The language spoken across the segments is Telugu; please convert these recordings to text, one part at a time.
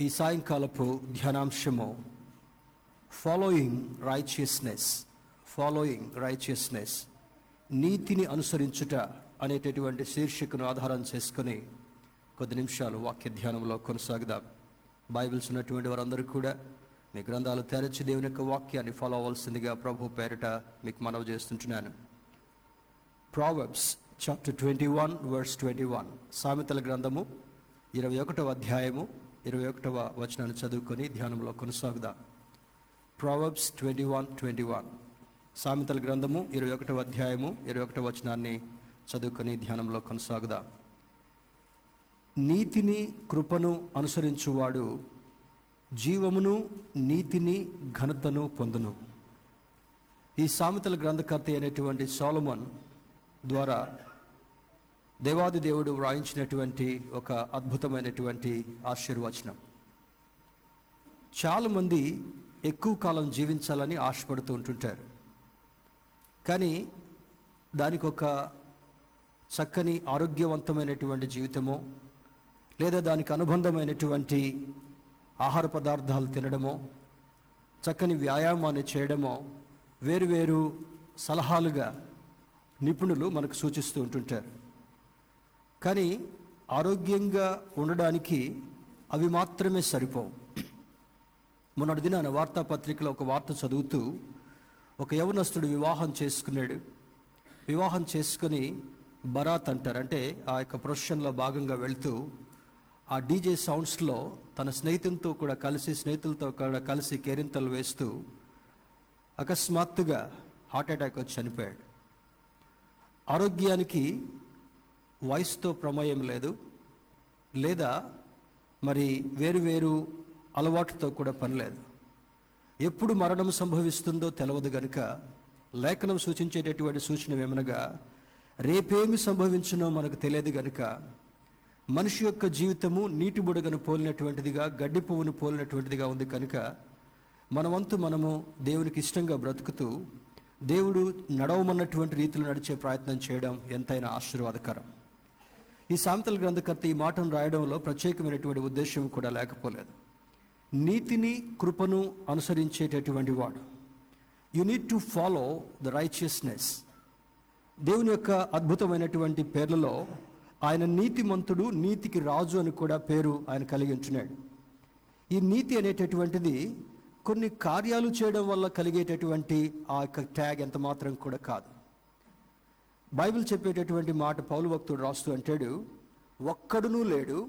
ఈ సాయంకాలపు ధ్యానాంశము. ఫాలోయింగ్ రైచియస్నెస్ ఫాలోయింగ్ రైచియస్నెస్ నీతిని అనుసరించుట అనేటటువంటి శీర్షికను ఆధారం చేసుకుని కొద్ది నిమిషాలు వాక్య ధ్యానంలో కొనసాగుదాం. బైబిల్స్ ఉన్నటువంటి వారందరూ కూడా మీ గ్రంథాలు తెరచి దేవుని యొక్క వాక్యాన్ని ఫాలో అవ్వాల్సిందిగా ప్రభు పేరిట మీకు మనవి చేస్తుంటున్నాను. Proverbs chapter twenty one verse twenty one సామెతల గ్రంథము ఇరవై ఒకటవ అధ్యాయము ఇరవై ఒకటవ వచనాన్ని చదువుకొని ధ్యానంలో కొనసాగుదాం. Proverbs twenty one twenty one సామెతల గ్రంథము ఇరవై ఒకటవ అధ్యాయము ఇరవై ఒకటవ వచనాన్ని చదువుకొని ధ్యానంలో కొనసాగుదాం. నీతిని కృపను అనుసరించువాడు జీవమును నీతిని ఘనతను పొందును. ఈ సామెతల గ్రంథకర్త అయినటువంటి సోలమన్ ద్వారా దేవాది దేవుడు వ్రాయించినటువంటి ఒక అద్భుతమైనటువంటి ఆశీర్వచనం. చాలామంది ఎక్కువ కాలం జీవించాలని ఆశపడుతూ ఉంటుంటారు. కానీ దానికి ఒక చక్కని ఆరోగ్యవంతమైనటువంటి జీవితమో లేదా దానికి అనుబంధమైనటువంటి ఆహార పదార్థాలు తినడమో చక్కని వ్యాయామాన్ని చేయడమో వేరువేరు సలహాలుగా నిపుణులు మనకు సూచిస్తూ ఉంటుంటారు. కానీ ఆరోగ్యంగా ఉండడానికి అవి మాత్రమే సరిపోవు. మొన్నటి దినాన వార్తాపత్రికలో ఒక వార్త చదువుతూ ఒక యవనస్తుడు వివాహం చేసుకున్నాడు. వివాహం చేసుకుని బరాత్ అంటారు. అంటే ఆ యొక్క ప్రొఫెషన్లో భాగంగా వెళ్తూ ఆ డీజే సౌండ్స్లో తన స్నేహితులతో కూడా కలిసి స్నేహితులతో కూడా కలిసి కేరింతలు వేస్తూ అకస్మాత్తుగా హార్ట్ అటాక్ వచ్చి చనిపోయాడు. ఆరోగ్యానికి వయసుతో ప్రమేయం లేదు లేదా మరి వేరు వేరు అలవాటుతో కూడా పని లేదు. ఎప్పుడు మరణం సంభవిస్తుందో తెలవదు గనుక లేఖనం సూచించేటటువంటి సూచన ఏమనగా రేపేమి సంభవించునో మనకు తెలియదు గనుక మనిషి యొక్క జీవితము నీటి బుడగను పోలినటువంటిదిగా గడ్డి పువ్వును పోలినటువంటిదిగా ఉంది కనుక మనవంతు మనము దేవునికి ఇష్టంగా బ్రతుకుతూ దేవుడు నడవమన్నటువంటి రీతిలో నడిచే ప్రయత్నం చేయడం ఎంతైనా ఆశీర్వాదకరం. ఈ సామెతల గ్రంథకర్త ఈ మాటను రాయడంలో ప్రత్యేకమైనటువంటి ఉద్దేశం కూడా లేకపోలేదు. నీతిని కృపను అనుసరించేటటువంటి వాడు. You need to follow the righteousness దేవుని యొక్క అద్భుతమైనటువంటి పేర్లలో ఆయన నీతిమంతుడు నీతికి రాజు అని కూడా పేరు ఆయన కలిగి ఉంటున్నాడు. ఈ నీతి అనేటటువంటిది కొన్ని కార్యాలు చేయడం వల్ల కలిగేటటువంటి ఆ యొక్క ట్యాగ్ ఎంత మాత్రం కూడా కాదు. బైబిల్ చెప్పేటటువంటి మాట పౌలు భక్తుడు రాస్తూ అంటాడు ఒక్కడునూ లేడు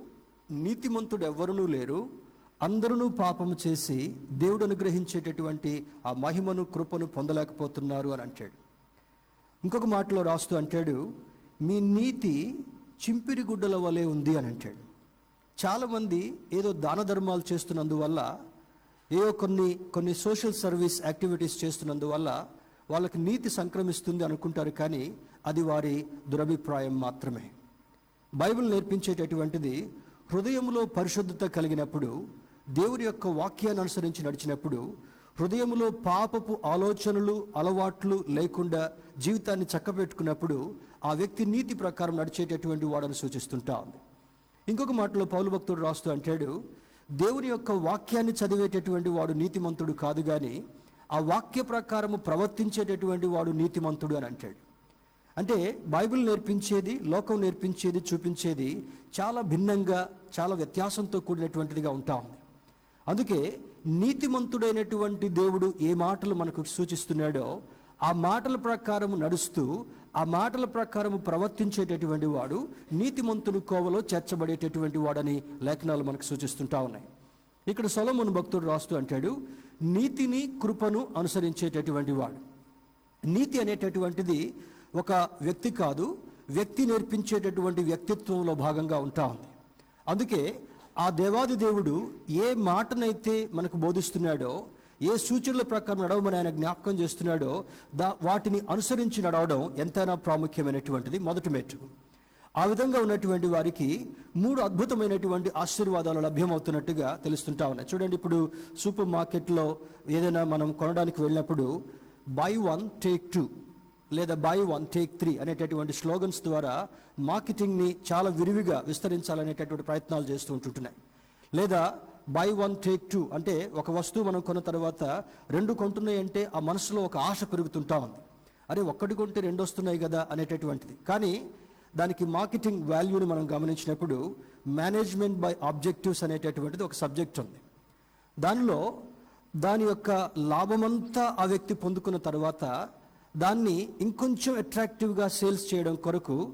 నీతిమంతుడు ఎవ్వరునూ లేరు. అందరూ పాపము చేసి దేవుడు అనుగ్రహించేటటువంటి ఆ మహిమను కృపను పొందలేకపోతున్నారు అని అంటాడు. ఇంకొక మాటలో రాస్తూ అంటాడు మీ నీతి చింపిరి గుడ్డల వలె ఉంది అని అంటాడు. చాలామంది ఏదో దాన ధర్మాలు చేస్తున్నందువల్ల ఏదో కొన్ని కొన్ని సోషల్ సర్వీస్ యాక్టివిటీస్ చేస్తున్నందువల్ల వాళ్ళకి నీతి సంక్రమిస్తుంది అనుకుంటారు కానీ అది వారి దురభిప్రాయం మాత్రమే. బైబిల్ నేర్పించేటటువంటిది హృదయంలో పరిశుద్ధత కలిగినప్పుడు దేవుని యొక్క వాక్యాన్ని అనుసరించి నడిచినప్పుడు హృదయంలో పాపపు ఆలోచనలు అలవాట్లు లేకుండా జీవితాన్ని చక్కబెట్టుకున్నప్పుడు ఆ వ్యక్తి నీతి ప్రకారం నడిచేటటువంటి వాడని సూచిస్తుంటా ఉంది. ఇంకొక మాటలో పౌలు భక్తుడు రాస్తూ అంటాడు దేవుని యొక్క వాక్యాన్ని చదివేటటువంటి వాడు నీతిమంతుడు కాదు కానీ ఆ వాక్య ప్రకారము ప్రవర్తించేటటువంటి వాడు నీతిమంతుడు అని అంటాడు. అంటే బైబిల్ నేర్పించేది లోకం నేర్పించేది చూపించేది చాలా భిన్నంగా చాలా వ్యత్యాసంతో కూడినటువంటిదిగా ఉంటా ఉంది. అందుకే నీతిమంతుడైనటువంటి దేవుడు ఏ మాటలు మనకు సూచిస్తున్నాడో ఆ మాటల ప్రకారం నడుస్తూ ఆ మాటల ప్రకారం ప్రవర్తించేటటువంటి వాడు నీతిమంతుని కోవలో చేర్చబడేటటువంటి వాడని లేఖనాలు మనకు సూచిస్తుంటా ఉన్నాయి. ఇక్కడ సొలమును భక్తుడు రాస్తూ అంటాడు నీతిని కృపను అనుసరించేటటువంటి వాడు. నీతి అనేటటువంటిది ఒక వ్యక్తి కాదు వ్యక్తి నేర్పించేటటువంటి వ్యక్తిత్వంలో భాగంగా ఉంటా ఉంది. అందుకే ఆ దేవాది దేవుడు ఏ మాటనైతే మనకు బోధిస్తున్నాడో ఏ సూచనల ప్రకారం నడవమని ఆయన జ్ఞాపకం చేస్తున్నాడో దా వాటిని అనుసరించి నడవడం ఎంతైనా ప్రాముఖ్యమైనటువంటిది మొదటి మెట్టు. ఆ విధంగా ఉన్నటువంటి వారికి మూడు అద్భుతమైనటువంటి ఆశీర్వాదాలు లభ్యమవుతున్నట్టుగా తెలుస్తుంటా ఉన్నాయి. చూడండి ఇప్పుడు సూపర్ మార్కెట్లో ఏదైనా మనం కొనడానికి వెళ్ళినప్పుడు బై వన్ టేక్ టూ లేదా బై వన్ టేక్ త్రీ అనేటటువంటి స్లోగన్స్ ద్వారా మార్కెటింగ్ని చాలా విరివిగా విస్తరించాలనేటటువంటి ప్రయత్నాలు చేస్తూ ఉంటుంటున్నాయి. లేదా బై వన్ టేక్ టూ అంటే ఒక వస్తువు మనం కొన్న తర్వాత రెండు కొంటున్నాయి అంటే ఆ మనసులో ఒక ఆశ పెరుగుతుంటా ఉంది. అరే ఒక్కటి కొంటే రెండు వస్తున్నాయి కదా అనేటటువంటిది. కానీ దానికి మార్కెటింగ్ వాల్యూని మనం గమనించినప్పుడు మేనేజ్మెంట్ బై ఆబ్జెక్టివ్స్ అనేటటువంటిది ఒక సబ్జెక్ట్ ఉంది. దానిలో దాని యొక్క లాభమంతా ఆ వ్యక్తి పొందుకున్న తర్వాత దాన్ని ఇంకొంచెం అట్రాక్టివ్గా సేల్స్ చేయడం కొరకు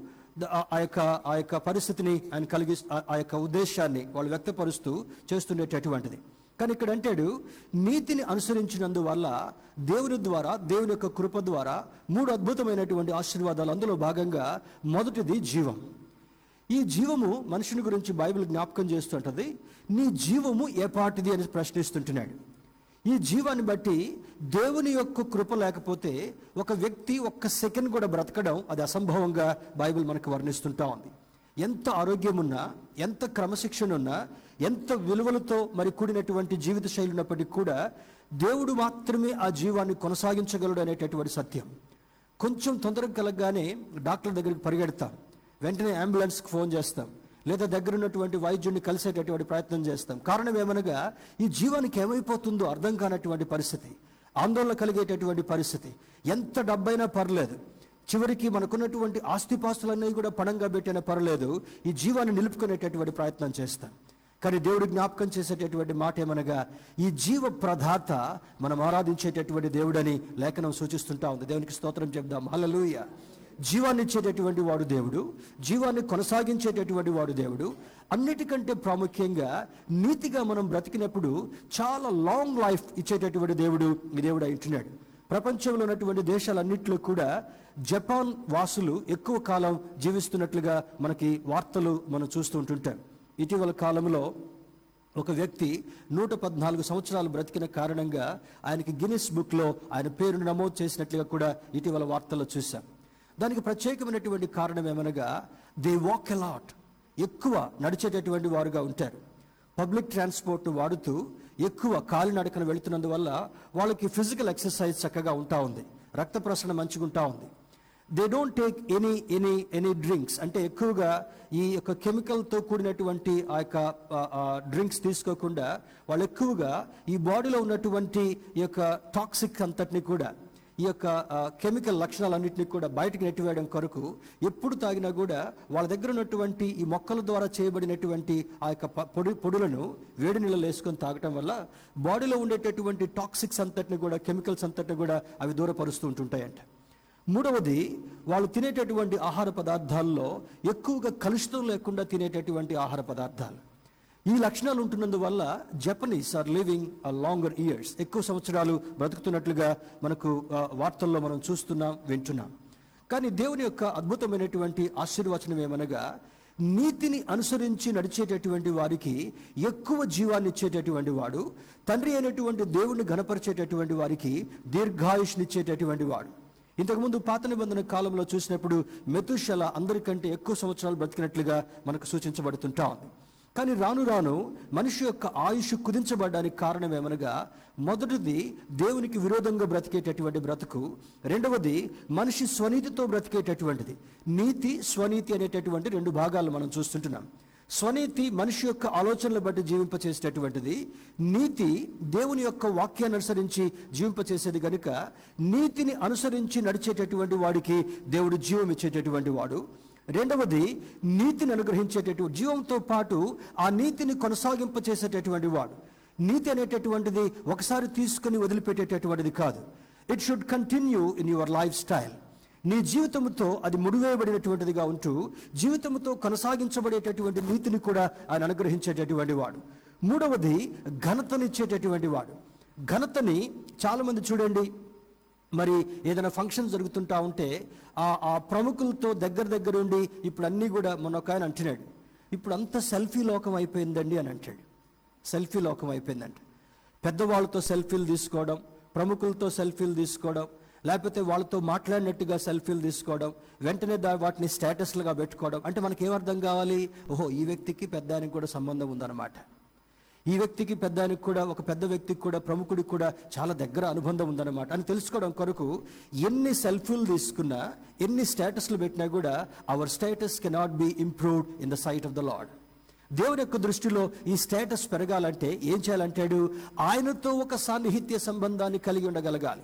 ఆ- యొక్క ఆ యొక్క పరిస్థితిని ఆయన కలిగి ఆ యొక్క ఉద్దేశాన్ని వాళ్ళు వ్యక్తపరుస్తూ చేస్తుండేటటువంటిది. కానీ ఇక్కడ అంటాడు నీతిని అనుసరించినందువల్ల దేవుని ద్వారా దేవుని యొక్క కృప ద్వారా మూడు అద్భుతమైనటువంటి ఆశీర్వాదాలు. అందులో భాగంగా మొదటిది జీవం. ఈ జీవము మనుషుని గురించి బైబిల్ జ్ఞాపకం చేస్తుంటది నీ జీవము ఏపాటిది అని ప్రశ్నిస్తుంటున్నాడు. ఈ జీవాన్ని బట్టి దేవుని యొక్క కృప లేకపోతే ఒక వ్యక్తి ఒక్క సెకండ్ కూడా బ్రతకడం అది అసంభవంగా బైబిల్ మనకు వర్ణిస్తుంటా ఉంది. ఎంత ఆరోగ్యం ఉన్నా ఎంత క్రమశిక్షణ ఉన్నా ఎంత విలువలతో మరి కూడినటువంటి జీవిత శైలి ఉన్నప్పటికీ కూడా దేవుడు మాత్రమే ఆ జీవాన్ని కొనసాగించగలడు అనేటటువంటి సత్యం. కొంచెం తొందరగా కలగగానే డాక్టర్ దగ్గరికి పరిగెడతాం. వెంటనే అంబులెన్స్కి ఫోన్ చేస్తాం. లేదా దగ్గర ఉన్నటువంటి వైద్యుడిని కలిసేటటువంటి ప్రయత్నం చేస్తాం. కారణం ఏమనగా ఈ జీవానికి ఏమైపోతుందో అర్థం కానటువంటి పరిస్థితి. ఆందోళన కలిగేటటువంటి పరిస్థితి. ఎంత డబ్బైనా పర్లేదు. చివరికి మనకున్నటువంటి ఆస్తిపాస్తులన్నీ కూడా పణంగా పెట్టినా పర్లేదు. ఈ జీవాన్ని నిలుపుకునేటటువంటి ప్రయత్నం చేస్తాం. కానీ దేవుడు జ్ఞాపకం చేసేటటువంటి మాట ఏమనగా ఈ జీవ ప్రధాత మనం ఆరాధించేటటువంటి దేవుడని లేఖనం సూచిస్తుంటా ఉంది. దేవునికి స్తోత్రం చెప్దాం. హలలుయ జీవాన్ని ఇచ్చేటటువంటి వాడు దేవుడు జీవాన్ని కొనసాగించేటటువంటి వాడు దేవుడు. అన్నిటికంటే ప్రాముఖ్యంగా నీతిగా మనం బ్రతికినప్పుడు చాలా లాంగ్ లైఫ్ ఇచ్చేటటువంటి దేవుడు ఈ దేవుడు అంటున్నాడు ప్రపంచంలో ఉన్నటువంటి దేశాలన్నింటిలో కూడా జపాన్ వాసులు ఎక్కువ కాలం జీవిస్తున్నట్లుగా మనకి వార్తలు మనం చూస్తూ ఉంటుంటాం. ఇటీవల కాలంలో ఒక వ్యక్తి నూట పద్నాలుగు సంవత్సరాలు బ్రతికిన కారణంగా ఆయనకి గిన్నిస్ బుక్లో ఆయన పేరును నమోదు చేసినట్లుగా కూడా ఇటీవల వార్తల్లో చూశాం. దానికి ప్రత్యేకమైనటువంటి కారణం ఏమనగా దే వాక్ అలాట్ ఎక్కువ నడిచేటటువంటి వారుగా ఉంటారు. పబ్లిక్ ట్రాన్స్పోర్ట్ వాడుతూ ఎక్కువ కాలినడకన వెళుతున్నందువల్ల వాళ్ళకి ఫిజికల్ ఎక్సర్సైజ్ చక్కగా ఉంటా ఉంది. రక్త ప్రసరణ మంచిగా ఉంటా ఉంది. They don't take any any any drinks అంటే ఎక్కువగా ఈ యొక్క కెమికల్తో కూడినటువంటి ఆ యొక్క డ్రింక్స్ తీసుకోకుండా వాళ్ళు ఎక్కువగా ఈ బాడీలో ఉన్నటువంటి ఈ యొక్క టాక్సిక్ అంతటిని కూడా ఈ యొక్క కెమికల్ లక్షణాలన్నింటినీ కూడా బయటకు నెట్టివేయడం కొరకు ఎప్పుడు తాగినా కూడా వాళ్ళ దగ్గర ఉన్నటువంటి ఈ మొక్కల ద్వారా చేయబడినటువంటి ఆ యొక్క పొడి పొడులను వేడి నీళ్ళలో వేసుకొని తాగటం వల్ల బాడీలో ఉండేటటువంటి టాక్సిక్స్ అంతటిని కూడా కెమికల్స్ అంతటిని కూడా అవి దూరపరుస్తూ ఉంటుంటాయంట. మూడవది వాళ్ళు తినేటటువంటి ఆహార పదార్థాల్లో ఎక్కువగా కలుషితం లేకుండా తినేటటువంటి ఆహార పదార్థాలు. ఈ లక్షణాలు ఉంటున్నందువల్ల Japanese are living longer years ఎక్కువ సంవత్సరాలు బ్రతుకుతున్నట్లుగా మనకు వార్తల్లో మనం చూస్తున్నాం వింటున్నాం. కానీ దేవుని యొక్క అద్భుతమైనటువంటి ఆశీర్వచనం ఏమనగా నీతిని అనుసరించి నడిచేటటువంటి వారికి ఎక్కువ జీవాన్ని ఇచ్చేటటువంటి వాడు తండ్రి అయినటువంటి దేవుణ్ణి గణపరిచేటటువంటి వారికి దీర్ఘాయుష్నిచ్చేటటువంటి వాడు. ఇంతకుముందు పాత నిబంధన కాలంలో చూసినప్పుడు మెతుషల అందరికంటే ఎక్కువ సంవత్సరాలు బ్రతికినట్లుగా మనకు సూచించబడుతుంటా ఉంది. కానీ రాను రాను మనిషి యొక్క ఆయుష్ కుదించబడడానికి కారణం ఏమనగా మొదటిది దేవునికి విరోధంగా బ్రతికేటటువంటి బ్రతుకు రెండవది మనిషి స్వనీతితో బ్రతికేటటువంటిది. నీతి స్వనీతి అనేటటువంటి రెండు భాగాలు మనం చూస్తుంటున్నాం. స్వనీతి మనిషి యొక్క ఆలోచనలు బట్టి జీవింపచేసేటటువంటిది. నీతి దేవుని యొక్క వాక్యాన్ని అనుసరించి జీవింపచేసేది గనుక నీతిని అనుసరించి నడిచేటటువంటి వాడికి దేవుడు జీవం ఇచ్చేటటువంటి వాడు. రెండవది నీతిని అనుగ్రహించేటటువంటి జీవంతో పాటు ఆ నీతిని కొనసాగింపచేసేటటువంటి వాడు. నీతి అనేటటువంటిది ఒకసారి తీసుకుని వదిలిపెట్టేటటువంటిది కాదు. It should continue in your lifestyle నీ జీవితంతో అది ముడివేయబడినటువంటిదిగా ఉంటూ జీవితంతో కొనసాగించబడేటటువంటి నీతిని కూడా ఆయన అనుగ్రహించేటటువంటి వాడు. మూడవది ఘనతనిచ్చేటటువంటి వాడు. ఘనతని చాలామంది చూడండి మరి ఏదైనా ఫంక్షన్ జరుగుతుంటా ఉంటే ఆ ఆ ప్రముఖులతో దగ్గర దగ్గర ఉండి ఇప్పుడు అన్నీ కూడా మొన్న ఒక ఆయన అంటున్నాడు. ఇప్పుడు అంత సెల్ఫీ లోకం అయిపోయిందండి అని అంటాడు. సెల్ఫీ లోకం అయిపోయిందంట. పెద్దవాళ్ళతో సెల్ఫీలు తీసుకోవడం ప్రముఖులతో సెల్ఫీలు తీసుకోవడం లేకపోతే వాళ్ళతో మాట్లాడినట్టుగా సెల్ఫీలు తీసుకోవడం వెంటనే వాటిని స్టేటస్లుగా పెట్టుకోవడం అంటే మనకి ఏమర్థం కావాలి? ఓహో ఈ వ్యక్తికి పెద్ద కూడా సంబంధం ఉందన్నమాట. ఈ వ్యక్తికి పెద్ద కూడా ఒక పెద్ద వ్యక్తికి కూడా ప్రముఖుడికి కూడా చాలా దగ్గర అనుబంధం ఉందన్నమాట. అని తెలుసుకోవడం కొరకు ఎన్ని సెల్ఫీలు తీసుకున్నా ఎన్ని స్టేటస్లు పెట్టినా కూడా our status cannot be improved in the sight of the Lord దేవుని యొక్క దృష్టిలో ఈ స్టేటస్ పెరగాలంటే ఏం చేయాలంటాడు? ఆయనతో ఒక సాన్నిహిత్య సంబంధాన్ని కలిగి ఉండగలగాలి.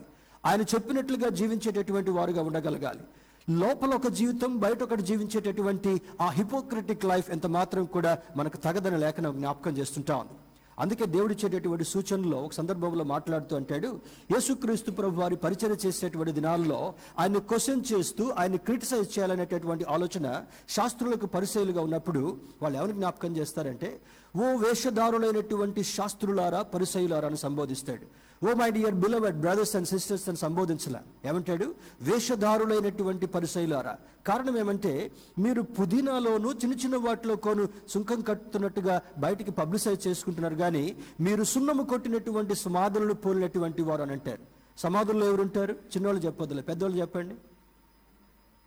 ఆయన చెప్పినట్లుగా జీవించేటటువంటి వారుగా ఉండగలగాలి. లోపల ఒక జీవితం బయట ఒకటి జీవించేటటువంటి ఆ హిపోక్రటిక్ లైఫ్ ఎంత మాత్రం కూడా మనకు తగదని లేఖనం జ్ఞాపకం చేస్తుంటా ఉంది. అందుకే దేవుడిచ్చేటటువంటి సూచనలో ఒక సందర్భంలో మాట్లాడుతూ అంటాడు యేసుక్రీస్తు ప్రభు వారి పరిచయం చేసేటువంటి దినాల్లో ఆయన క్వశ్చన్ చేస్తూ ఆయన క్రిటిసైజ్ చేయాలనేటటువంటి ఆలోచన శాస్త్రులకు పరిశైలుగా ఉన్నప్పుడు వాళ్ళు ఎవరిని జ్ఞాపకం చేస్తారంటే ఓ వేషధారులైనటువంటి శాస్త్రులారా పరిశైలారా అని సంబోధిస్తాడు. ఓ my dear beloved brothers and sisters అని సంబోధించలే. ఏమంటాడు? వేషధారులైనటువంటి పరిశైలారా కారణం ఏమంటే మీరు పుదీనాలోను చిన్న చిన్న వాటిలో కోను సుంకం కట్టుతున్నట్టుగా బయటికి పబ్లిసైజ్ చేసుకుంటున్నారు కానీ మీరు సున్నము కొట్టినటువంటి సమాధులను పోలినటువంటి వారు అని అంటారు. సమాధుల్లో ఎవరుంటారు? చిన్నవాళ్ళు చెప్పొద్దులే పెద్దవాళ్ళు చెప్పండి.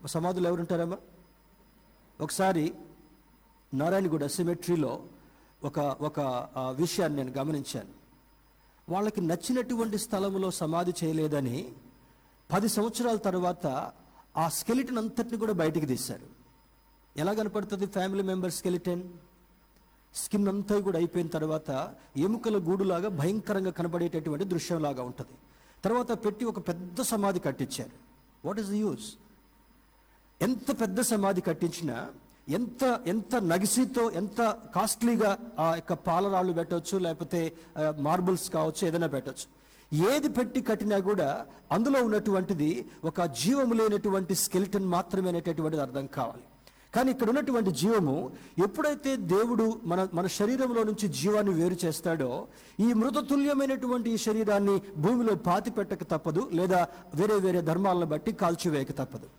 సమాధులు ఎవరుంటారమ్మా? ఒకసారి నారాయణగూడ సిమెట్రీలో ఒక ఒక విషయాన్ని నేను గమనించాను. వాళ్ళకి నచ్చినటువంటి స్థలంలో సమాధి చేయలేదని పది సంవత్సరాల తర్వాత ఆ స్కెలిటన్ అంతటిని కూడా బయటికి తీశారు. ఎలా కనపడుతుంది ఫ్యామిలీ మెంబర్ స్కెలిటన్? స్కిన్ అంతా కూడా అయిపోయిన తర్వాత ఎముకల గూడులాగా భయంకరంగా కనబడేటటువంటి దృశ్యంలాగా ఉంటుంది. తర్వాత పెట్టి ఒక పెద్ద సమాధి కట్టించారు. వాట్ ఈస్ ద యూస్ ఎంత పెద్ద సమాధి కట్టించినా ఎంత ఎంత నగిసితో ఎంత కాస్ట్లీగా ఆ యొక్క పాలరాళ్ళు పెట్టవచ్చు లేకపోతే మార్బుల్స్ కావచ్చు ఏదైనా పెట్టవచ్చు ఏది పెట్టి కట్టినా కూడా అందులో ఉన్నటువంటిది ఒక జీవము లేనటువంటి స్కెలిటన్ మాత్రమే అనేటటువంటిది అర్థం కావాలి. కానీ ఇక్కడ ఉన్నటువంటి జీవము ఎప్పుడైతే దేవుడు మన మన శరీరంలో నుంచి జీవాన్ని వేరు చేస్తాడో ఈ మృతతుల్యమైనటువంటి ఈ శరీరాన్ని భూమిలో పాతి పెట్టక తప్పదు లేదా వేరే వేరే ధర్మాలను బట్టి కాల్చివేయక తప్పదు.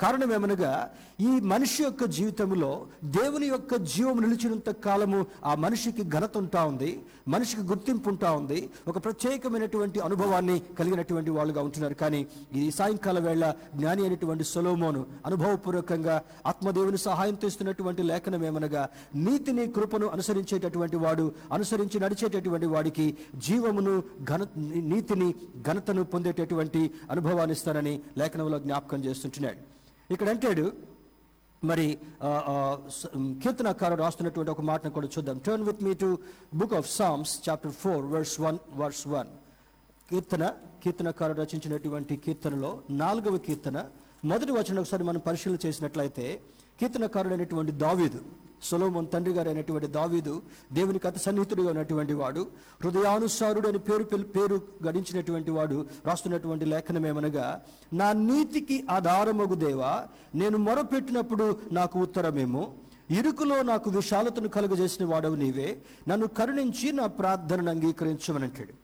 కారణం ఏమనగా ఈ మనిషి యొక్క జీవితంలో దేవుని యొక్క జీవం నిలిచినంత కాలము ఆ మనిషికి ఘనత ఉంటా ఉంది మనిషికి గుర్తింపు ఉంటా ఉంది ఒక ప్రత్యేకమైనటువంటి అనుభవాన్ని కలిగినటువంటి వాళ్ళుగా ఉంటున్నారు. కానీ ఈ సాయంకాల వేళ జ్ఞాని అయినటువంటి సొలోమోను అనుభవపూర్వకంగా ఆత్మదేవుని సహాయంతో ఇస్తున్నటువంటి లేఖనం ఏమనగా నీతిని కృపను అనుసరించేటటువంటి వాడు అనుసరించి నడిచేటటువంటి వాడికి జీవమును ఘన నీతిని ఘనతను పొందేటటువంటి అనుభవాన్ని ఇస్తారని లేఖనంలో జ్ఞాపకం చేస్తుంటున్నాడు. ఇక్కడ అంటాడు మరి కీర్తనకారుడు రాస్తున్నటువంటి ఒక మాటను కూడా చూద్దాం. Turn with me to book of Psalms chapter four verse one verse one కీర్తన కీర్తనకారుడు రచించినటువంటి కీర్తనలో నాలుగవ కీర్తన. మొదటి వచనం ఒకసారి మనం పరిశీలన చేసినట్లయితే కీర్తనకారుడు అనేటువంటి దావీదు సొలోమోన్ తండ్రి గారు అయినటువంటి దావీదు దేవునికి కథ సన్నిహితుడిగా ఉన్నటువంటి వాడు. హృదయానుసారుడు అని పేరు పేరు గడించినటువంటి వాడు రాస్తున్నటువంటి లేఖనం ఏమనగా నా నీతికి ఆధారమగు దేవా నేను మొరపెట్టినప్పుడు నాకు ఉత్తరమేమో? ఇరుకులో నాకు విశాలతను కలుగజేసిన వాడవు నీవే నన్ను కరుణించి నా ప్రార్థనను అంగీకరించమని అంటాడు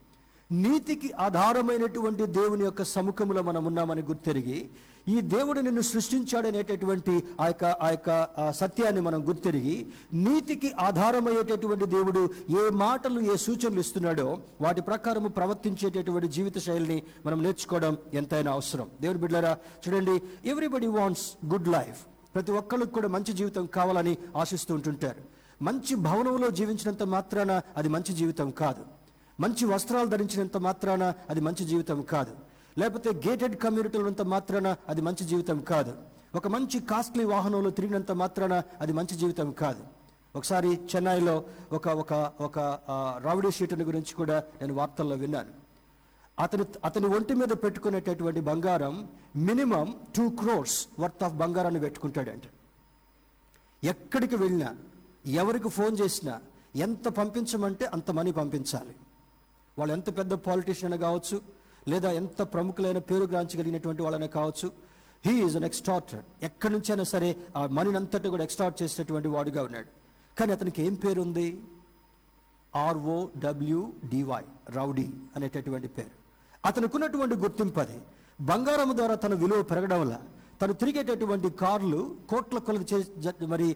నీతికి ఆధారమైనటువంటి దేవుని యొక్క సముఖంలో మనం ఉన్నామని గుర్తెరిగి ఈ దేవుడు నిన్ను సృష్టించాడనేటటువంటి ఆ యొక్క ఆ యొక్క సత్యాన్ని మనం గుర్తిరిగి నీతికి ఆధారమయ్యేటటువంటి దేవుడు ఏ మాటలు ఏ సూచనలు ఇస్తున్నాడో వాటి ప్రకారము ప్రవర్తించేటటువంటి జీవిత శైలిని మనం నేర్చుకోవడం ఎంతైనా అవసరం. దేవుడు బిడ్డారా చూడండి ఎవ్రీబడి వాంట్స్ గుడ్ లైఫ్ ప్రతి ఒక్కరికి కూడా మంచి జీవితం కావాలని ఆశిస్తూ ఉంటుంటారు. మంచి భవనంలో జీవించినంత మాత్రాన అది మంచి జీవితం కాదు. మంచి వస్త్రాలు ధరించినంత మాత్రాన అది మంచి జీవితం కాదు. లేకపోతే గేటెడ్ కమ్యూనిటీలో ఉన్నంత మాత్రాన అది మంచి జీవితం కాదు. ఒక మంచి కాస్ట్లీ వాహనంలో తిరిగినంత మాత్రాన అది మంచి జీవితం కాదు. ఒకసారి చెన్నైలో ఒక ఒక ఒక రావిడీ షీటుని గురించి కూడా నేను వార్తల్లో విన్నాను. అతని అతని ఒంటి మీద పెట్టుకునేటటువంటి బంగారం minimum two crores worth of బంగారాన్ని పెట్టుకుంటాడంట. ఎక్కడికి వెళ్ళినా ఎవరికి ఫోన్ చేసినా ఎంత పంపించమంటే అంత మనీ పంపించాలి. వాళ్ళు ఎంత పెద్ద పాలిటీషియన్ కావచ్చు లేదా ఎంత ప్రముఖులైన పేరు గ్రాంచగలిగినటువంటి వాళ్ళనే కావచ్చు. హీ ఈజ్ అన్ ఎక్స్టార్టర్ ఎక్కడి నుంచైనా సరే ఆ మనీని అంతటా కూడా ఎక్స్టార్ట్ చేసేటువంటి వాడుగా ఉన్నాడు. కానీ అతనికి ఏం పేరు ఉంది ఆర్ఓ డబ్ల్యూడివై రౌడీ అనేటటువంటి పేరు. అతనుకున్నటువంటి గుర్తింపు అది. బంగారం ద్వారా తన విలువ పెరగడం వల్ల తను తిరిగేటటువంటి కార్లు కోట్ల కొలది చే మరి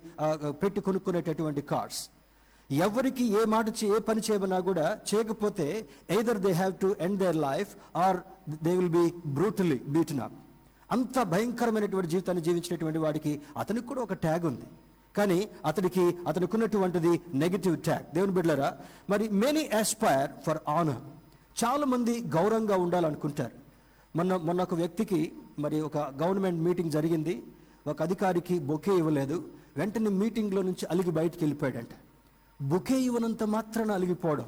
పెట్టి కొనుక్కునేటటువంటి కార్స్. ఎవరికి ఏ మాట ఏ పని చేయమన్నా కూడా చేయకపోతే either they have to end their life or they will be brutally beaten up అంత భయంకరమైనటువంటి జీవితాన్ని జీవించినటువంటి వాడికి అతనికి కూడా ఒక ట్యాగ్ ఉంది. కానీ అతడికి అతనికి ఉన్నటువంటిది నెగిటివ్ ట్యాగ్ దేవుని బిడ్డలరా మరి మెనీ ఆస్పైర్ ఫర్ ఆనర్ చాలామంది గౌరవంగా ఉండాలనుకుంటారు. మొన్న మొన్న ఒక వ్యక్తికి మరి ఒక గవర్నమెంట్ మీటింగ్ జరిగింది. ఒక అధికారికి బొకే ఇవ్వలేదు. వెంటనే మీటింగ్లో నుంచి అలిగి బయటికి వెళ్ళిపోయాడంట. బుకే ఇవ్వనంత మాత్రాన అలిగిపోవడం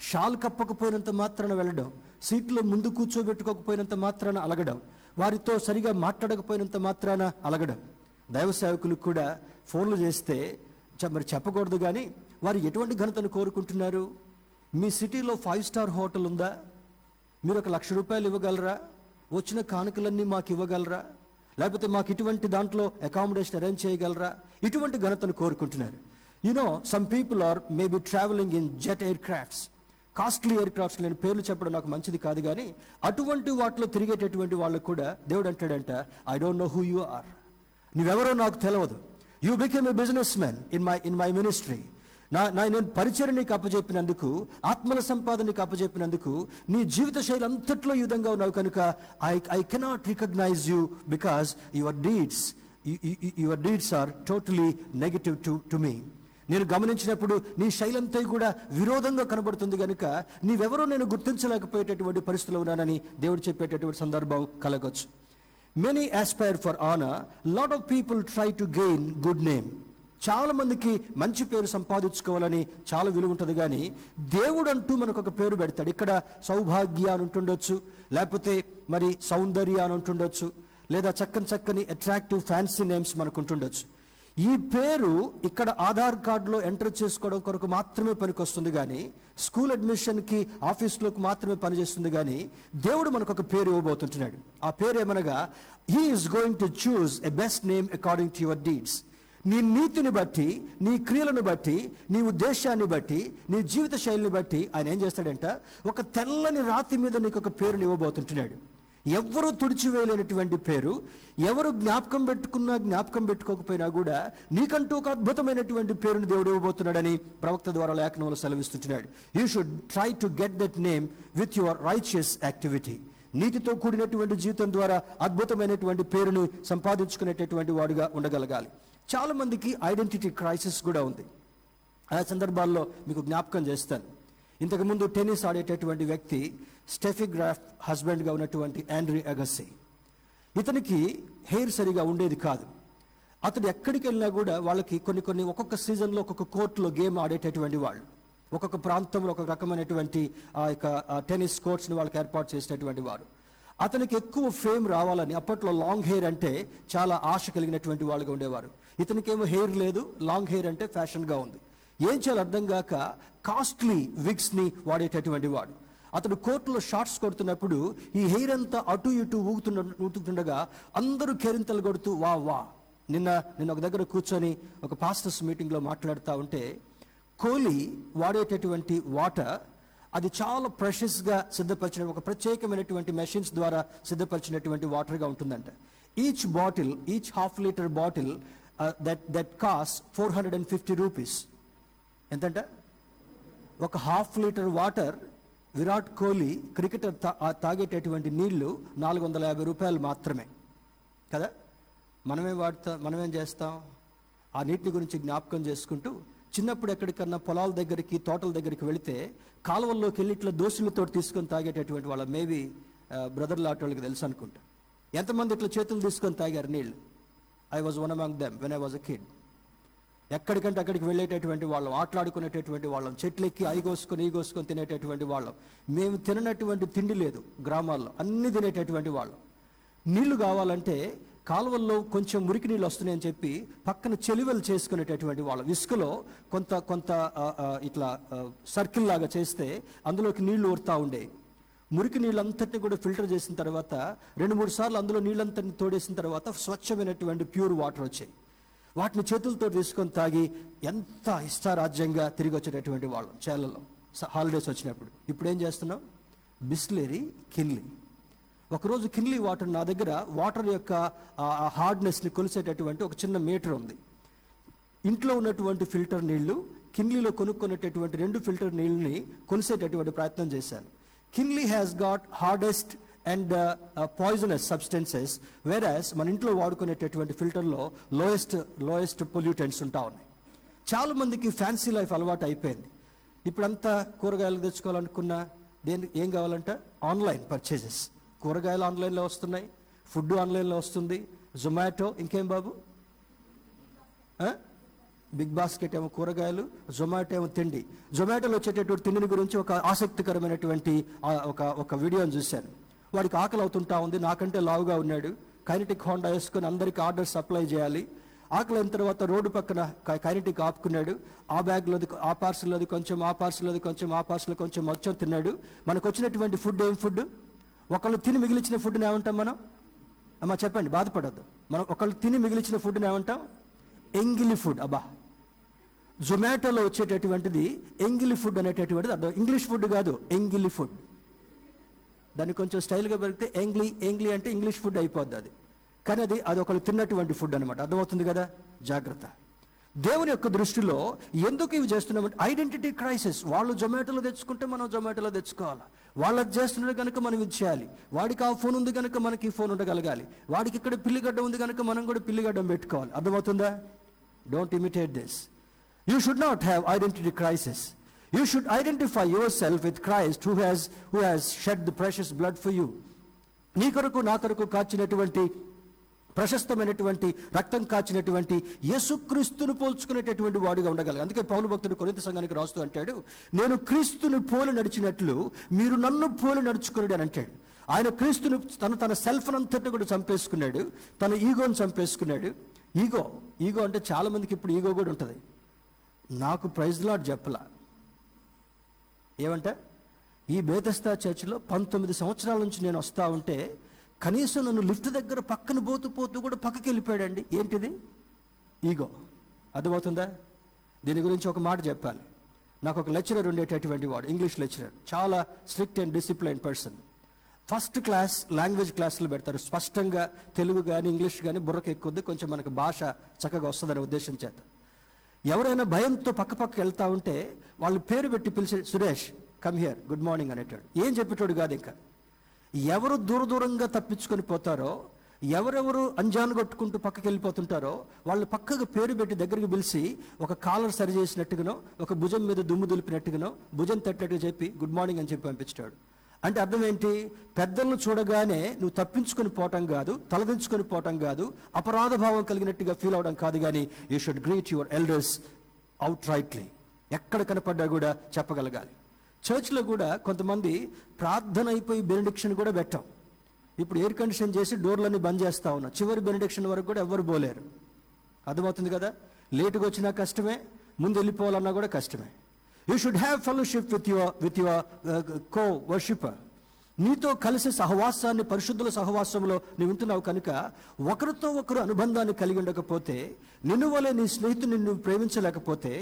షాల్ కప్పకపోయినంత మాత్రాన వెళ్ళడం సీట్లో ముందు కూర్చోబెట్టుకోకపోయినంత మాత్రాన అలగడం వారితో సరిగా మాట్లాడకపోయినంత మాత్రాన అలగడం. దైవ సేవకులకు కూడా ఫోన్లు చేస్తే మరి చెప్పకూడదు కానీ వారు ఎటువంటి ఘనతను కోరుకుంటున్నారు? మీ సిటీలో ఫైవ్ స్టార్ హోటల్ ఉందా? మీరు ఒక లక్ష రూపాయలు ఇవ్వగలరా? వచ్చిన కానుకలన్నీ మాకు ఇవ్వగలరా? లేకపోతే మాకు ఇటువంటి దాంట్లో అకామిడేషన్ అరేంజ్ చేయగలరా? ఇటువంటి ఘనతను కోరుకుంటున్నారు. You know some people are maybe travelling in jet aircrafts costly aircrafts నేను పేర్లు చెప్పడం నాకు మంచిది కాదు కానీ అటువంటి వాటిలో తిరిగేటటువంటి వాళ్ళకు కూడా దేవుడు అంటాడంట I don't know who you are నువ్వెవరో నాకు తెలియదు you became a businessman in my in my ministry నా నా నేను పరిచయం నీకు అప్పచెప్పినందుకు ఆత్మల సంపాదన నీకు అప్పచెప్పినందుకు నీ జీవిత శైలి అంతట్లో ఈ విధంగా ఉన్నావు కనుక I I cannot recognise you because your deeds your deeds are totally negative to to me నేను గమనించినప్పుడు నీ శైలంతా కూడా విరోధంగా కనబడుతుంది కనుక నీవెవరో నేను గుర్తించలేకపోయేటటువంటి పరిస్థితిలో ఉన్నానని దేవుడు చెప్పేటటువంటి సందర్భం కలగొచ్చు. Many aspire for honour lot of people try to gain good name చాలా మందికి మంచి పేరు సంపాదించుకోవాలని చాలా విలువ ఉంటుంది కానీ దేవుడు అంటూ మనకు ఒక పేరు పెడతాడు. ఇక్కడ సౌభాగ్య అని ఉంటుండొచ్చు లేకపోతే మరి సౌందర్య అని ఉంటుండొచ్చు లేదా చక్కని చక్కని అట్రాక్టివ్ ఫ్యాన్సీ నేమ్స్ మనకు ఉంటుండొచ్చు ఈ పేరు ఇక్కడ ఆధార్ కార్డులో ఎంటర్ చేసుకోవడం కొరకు మాత్రమే పనికొస్తుంది కానీ స్కూల్ అడ్మిషన్కి ఆఫీస్లోకి మాత్రమే పనిచేస్తుంది కానీ దేవుడు మనకు ఒక పేరు ఇవ్వబోతుంటున్నాడు. ఆ పేరు ఏమనగా he is going to choose a best name according to your deeds నీ నీతిని బట్టి నీ క్రియలను బట్టి నీ ఉద్దేశాన్ని బట్టి నీ జీవిత శైలిని బట్టి ఆయన ఏం చేస్తాడంట ఒక తెల్లని రాతి మీద నీకు ఒక పేరుని ఇవ్వబోతుంటున్నాడు. ఎవరు తుడిచివేయలేనటువంటి పేరు ఎవరు జ్ఞాపకం పెట్టుకున్నా జ్ఞాపకం పెట్టుకోకపోయినా కూడా నీకంటూ ఒక అద్భుతమైనటువంటి పేరుని దేవుడు ఇవ్వబోతున్నాడని ప్రవక్త ద్వారా లేఖనంలో సెలవిస్తున్నాడు you should try to get that name with your righteous activity నీతితో కూడినటువంటి జీవితం ద్వారా అద్భుతమైనటువంటి పేరును సంపాదించుకునేటటువంటి వాడుగా ఉండగలగాలి. చాలామందికి ఐడెంటిటీ క్రైసిస్ కూడా ఉంది. ఆ సందర్భాల్లో మీకు జ్ఞాపకం చేస్తాను. ఇంతకుముందు టెన్నిస్ ఆడేటటువంటి వ్యక్తి స్టెఫిగ్రాఫ్ హస్బెండ్గా ఉన్నటువంటి ఆండ్రీ అగస్సీ. ఇతనికి హెయిర్ సరిగా ఉండేది కాదు. అతడు ఎక్కడికి వెళ్ళినా కూడా వాళ్ళకి కొన్ని కొన్ని ఒక్కొక్క సీజన్లో ఒక్కొక్క కోర్టులో గేమ్ ఆడేటటువంటి వాళ్ళు. ఒక్కొక్క ప్రాంతంలో ఒక రకమైనటువంటి ఆ యొక్క టెన్నిస్ కోర్ట్స్ని వాళ్ళకి ఏర్పాటు చేసినటువంటి వారు. అతనికి ఎక్కువ ఫేమ్ రావాలని అప్పట్లో లాంగ్ హెయిర్ అంటే చాలా ఆశ కలిగినటువంటి వాళ్ళుగా ఉండేవారు. ఇతనికేమో హెయిర్ లేదు లాంగ్ హెయిర్ అంటే ఫ్యాషన్గా ఉంది. ఏం చేయాలి అర్థం కాక కాస్ట్లీ విగ్స్ని వాడేటటువంటి వాడు. అతడు కోర్టులో షార్ట్స్ కొడుతున్నప్పుడు ఈ హెయిర్ అంతా అటు ఇటు ఊగుతుండ ఊగుతుండగా అందరూ కేరింతలు కొడుతూ వా వా నిన్న నిన్న ఒక దగ్గర కూర్చొని ఒక పాస్టర్స్ మీటింగ్లో మాట్లాడుతూ ఉంటే కోహ్లీ వాడేటటువంటి వాటర్ అది చాలా ప్రెషస్గా సిద్ధపరిచిన ఒక ప్రత్యేకమైనటువంటి మెషిన్స్ ద్వారా సిద్ధపరిచినటువంటి వాటర్గా ఉంటుందంట. Each bottle each half litre bottle that that cost four hundred and fifty rupees ఎంతంట? ఒక half litre water Virat Kohli cricketer తా తాగేటటువంటి నీళ్ళు నాలుగు వందల యాభై రూపాయలు మాత్రమే. కదా? మనమేం వాడతాం మనమేం చేస్తాం? ఆ నీటిని గురించి జ్ఞాపకం చేసుకుంటూ చిన్నప్పుడు ఎక్కడికన్నా పొలాల దగ్గరికి తోటల దగ్గరికి వెళితే కాలువల్లోకి వెళ్ళి ఇట్లా దోశలతో తీసుకొని తాగేటటువంటి వాళ్ళ. మేబీ బ్రదర్ లాంటి వాళ్ళకి తెలుసు అనుకుంటా. ఎంతమంది ఇట్లా చేతులు తీసుకొని తాగారు నీళ్ళు I was one among them when I was a kid ఎక్కడికంటే అక్కడికి వెళ్ళేటటువంటి వాళ్ళం ఆటలాడుకునేటటువంటి వాళ్ళం చెట్లెక్కి అయి ఈగోసుకొని కోసుకొని తినేటటువంటి వాళ్ళం. మేము తిననటువంటి తిండి లేదు గ్రామాల్లో అన్ని తినేటటువంటి వాళ్ళం. నీళ్ళు కావాలంటే కాలువల్లో కొంచెం మురికి నీళ్ళు వస్తున్నాయని చెప్పి పక్కన చెలివలు చేసుకునేటటువంటి వాళ్ళం. ఇసుకలో కొంత కొంత ఇట్లా సర్కిల్ లాగా చేస్తే అందులోకి నీళ్ళు ఊరుతూ ఉండేవి మురికి నీళ్ళంతటిని కూడా ఫిల్టర్ చేసిన తర్వాత రెండు మూడు సార్లు అందులో నీళ్ళంతటిని తోడేసిన తర్వాత స్వచ్ఛమైనటువంటి ప్యూర్ వాటర్ వచ్చాయి. వాటిని చేతులతో తీసుకొని తాగి ఎంత ఇష్టారాజ్యంగా తిరిగి వచ్చేటటువంటి వాళ్ళం చేలలో హాలిడేస్ వచ్చినప్పుడు. ఇప్పుడు ఏం చేస్తున్నాం బిస్లేరీ కిన్లీ ఒకరోజు కిన్లీ వాటర్ నా దగ్గర వాటర్ యొక్క హార్డ్నెస్ని కొలిసేటటువంటి ఒక చిన్న మీటర్ ఉంది. ఇంట్లో ఉన్నటువంటి ఫిల్టర్ నీళ్ళు కిన్లీలో కొనుక్కునేటటువంటి రెండు ఫిల్టర్ నీళ్ళని కొలిసేటటువంటి ప్రయత్నం చేశాను. Kinley has got hardest and poisonous substances whereas మన ఇంట్లో వాడుకునేటటువంటి ఫిల్టర్లో లోయెస్ట్ లోయెస్ట్ పొల్యూటెంట్స్ ఉంటా ఉన్నాయి. చాలా మందికి ఫ్యాన్సీ లైఫ్ అలవాటు అయిపోయింది. ఇప్పుడంతా కూరగాయలు తెచ్చుకోవాలనుకున్నా దేని ఏం కావాలంటే? ఆన్లైన్ పర్చేజెస్ కూరగాయలు ఆన్లైన్లో వస్తున్నాయి ఫుడ్ ఆన్లైన్లో వస్తుంది. జొమాటో ఇంకేం బాబు? బిగ్ బాస్కెట్ ఏమో కూరగాయలు జొమాటో ఏమో తిండి. జొమాటోలో వచ్చేటటువంటి తిండిని గురించి ఒక ఆసక్తికరమైనటువంటి ఒక ఒక వీడియోని చూశాను. వాడికి ఆకలి అవుతుంటా ఉంది నాకంటే లావుగా ఉన్నాడు. కైనటిక్ హోండా వేసుకొని అందరికీ ఆర్డర్ సప్లై చేయాలి. ఆకలి అయిన తర్వాత రోడ్డు పక్కన కైనటిక్ ఆపుకున్నాడు. ఆ బ్యాగ్లోది ఆ పార్సల్లోది కొంచెం ఆ పార్సల్లోది కొంచెం ఆ పార్సల్ కొంచెం మొత్తం తిన్నాడు. మనకు వచ్చినటువంటి ఫుడ్ ఏం ఫుడ్ ఒకళ్ళు తిని మిగిలిచిన ఫుడ్ని ఏమంటాం మనం? అమ్మ చెప్పండి బాధపడద్దు. మనం ఒకళ్ళు తిని మిగిలిచిన ఫుడ్ని ఏమంటాం? ఎంగిలి ఫుడ్ అబ్బా. జొమాటోలో వచ్చేటటువంటిది ఎంగిలి ఫుడ్ అనేటటువంటిది అర్థం. ఇంగ్లీష్ ఫుడ్ కాదు ఎంగిలి ఫుడ్ దాన్ని కొంచెం స్టైల్గా పెరిగితే ఎంగ్లీ ఎంగ్లీ అంటే ఇంగ్లీష్ ఫుడ్ అయిపోద్ది అది. కానీ అది అది ఒకళ్ళు తిన్నటువంటి ఫుడ్ అనమాట అర్థమవుతుంది కదా? జాగ్రత్త. దేవుని యొక్క దృష్టిలో ఎందుకు ఇవి చేస్తున్నామంటే ఐడెంటిటీ క్రైసిస్. వాళ్ళు జొమాటోలో తెచ్చుకుంటే మనం జొమాటోలో తెచ్చుకోవాలి? వాళ్ళది చేస్తున్నారు కనుక మనం ఇది చేయాలి. వాడికి ఆ ఫోన్ ఉంది కనుక మనకి ఈ ఫోన్ ఉండగలగాలి. వాడికి ఇక్కడ పిల్లిగడ్డ ఉంది కనుక మనం కూడా పిల్లిగడ్డం పెట్టుకోవాలి. అర్థమవుతుందా? Don't imitate this you should not have identity crisis you should identify yourself with Christ who has who has shed the precious blood for you నీ కొరకు నా కొరకు కాచినటువంటి ప్రశస్తమైనటువంటి రక్తం కాచినటువంటి యేసుక్రీస్తును పోల్చుకునేటటువంటి వాడుగా ఉండగలరు. అందుకే పౌలు భక్తుడు కొరింత సంఘానికి రాస్తూ అంటాడు నేను క్రీస్తుని పోలి నడిచినట్లు మీరు నన్ను పోలి నడుచుకున్నాడు అని అంటాడు. ఆయన క్రీస్తును తను తన సెల్ఫ్నంతటి కూడా చంపేసుకున్నాడు తన ఈగోను చంపేసుకున్నాడు. ఈగో ఈగో అంటే చాలామందికి ఇప్పుడు ఈగో కూడా ఉంటుంది. నాకు ప్రైజ్ లాడ్ చెప్పలా. ఏమంట? ఈ బేతస్తా చర్చిలో పంతొమ్మిది సంవత్సరాల నుంచి నేను వస్తా ఉంటే కనీసం నన్ను లిఫ్ట్ దగ్గర పక్కన పోతూ పోతూ కూడా పక్కకి వెళ్ళిపోయాడండి. ఏంటిది? ఈగో. అర్థమవుతుందా? దీని గురించి ఒక మాట చెప్పాలి. నాకు ఒక లెక్చరర్ ఉండేటటువంటి వాడు ఇంగ్లీష్ లెక్చరర్. చాలా strict and discipline person. First class language క్లాసులు పెడతారు. స్పష్టంగా తెలుగు కానీ ఇంగ్లీష్ కానీ బుర్రకెక్కుద్ది. కొంచెం మనకు భాష చక్కగా వస్తుందనే ఉద్దేశం చేత. ఎవరైనా భయంతో పక్క పక్క వెళ్తా ఉంటే వాళ్ళు పేరు పెట్టి పిలిచి Suresh come here good morning అనేటాడు. ఏం చెప్పేటోడు కాదు ఇంకా. ఎవరు దూర దూరంగా తప్పించుకొని పోతారో ఎవరెవరు అంజాను కొట్టుకుంటూ పక్కకి వెళ్ళిపోతుంటారో వాళ్ళు పక్కకు పేరు పెట్టి దగ్గరికి పిలిచి ఒక కాలర్ సరి చేసినట్టుగానో ఒక భుజం మీద దుమ్ము దులిపినట్టుగానో భుజం తట్టినట్టుగా చెప్పి గుడ్ మార్నింగ్ అని చెప్పి పంపించాడు అంటే అర్థం ఏంటి? పెద్దలను చూడగానే నువ్వు తప్పించుకొని పోవటం కాదు తలదించుకొని పోవటం కాదు అపరాధ భావం కలిగినట్టుగా ఫీల్ అవడం కాదు కానీ you should greet your elders outrightly ఎక్కడ కనపడ్డా కూడా చెప్పగలగాలి. చర్చ్లో కూడా కొంతమంది ప్రార్థన అయిపోయి బెనిడిక్షన్ కూడా పెట్టాం ఇప్పుడు ఎయిర్ కండిషన్ చేసి డోర్లన్నీ బంద్ చేస్తూ ఉన్నా చివరి బెనిడిక్షన్ వరకు కూడా ఎవ్వరు పోలేరు అర్థమవుతుంది కదా? లేటుగా వచ్చినా కష్టమే ముందు వెళ్ళిపోవాలన్నా కూడా కష్టమే. You should have fellowship with your with your co worshipper నీతో కలిసి సహవాసాన్ని పరిశుద్ధుల సహవాసంలో నువ్వు వింటున్నావు కనుక ఒకరితో ఒకరు అనుబంధాన్ని కలిగి ఉండకపోతే నిన్ను వలె నీ స్నేహితుని నువ్వు ప్రేమించలేకపోతే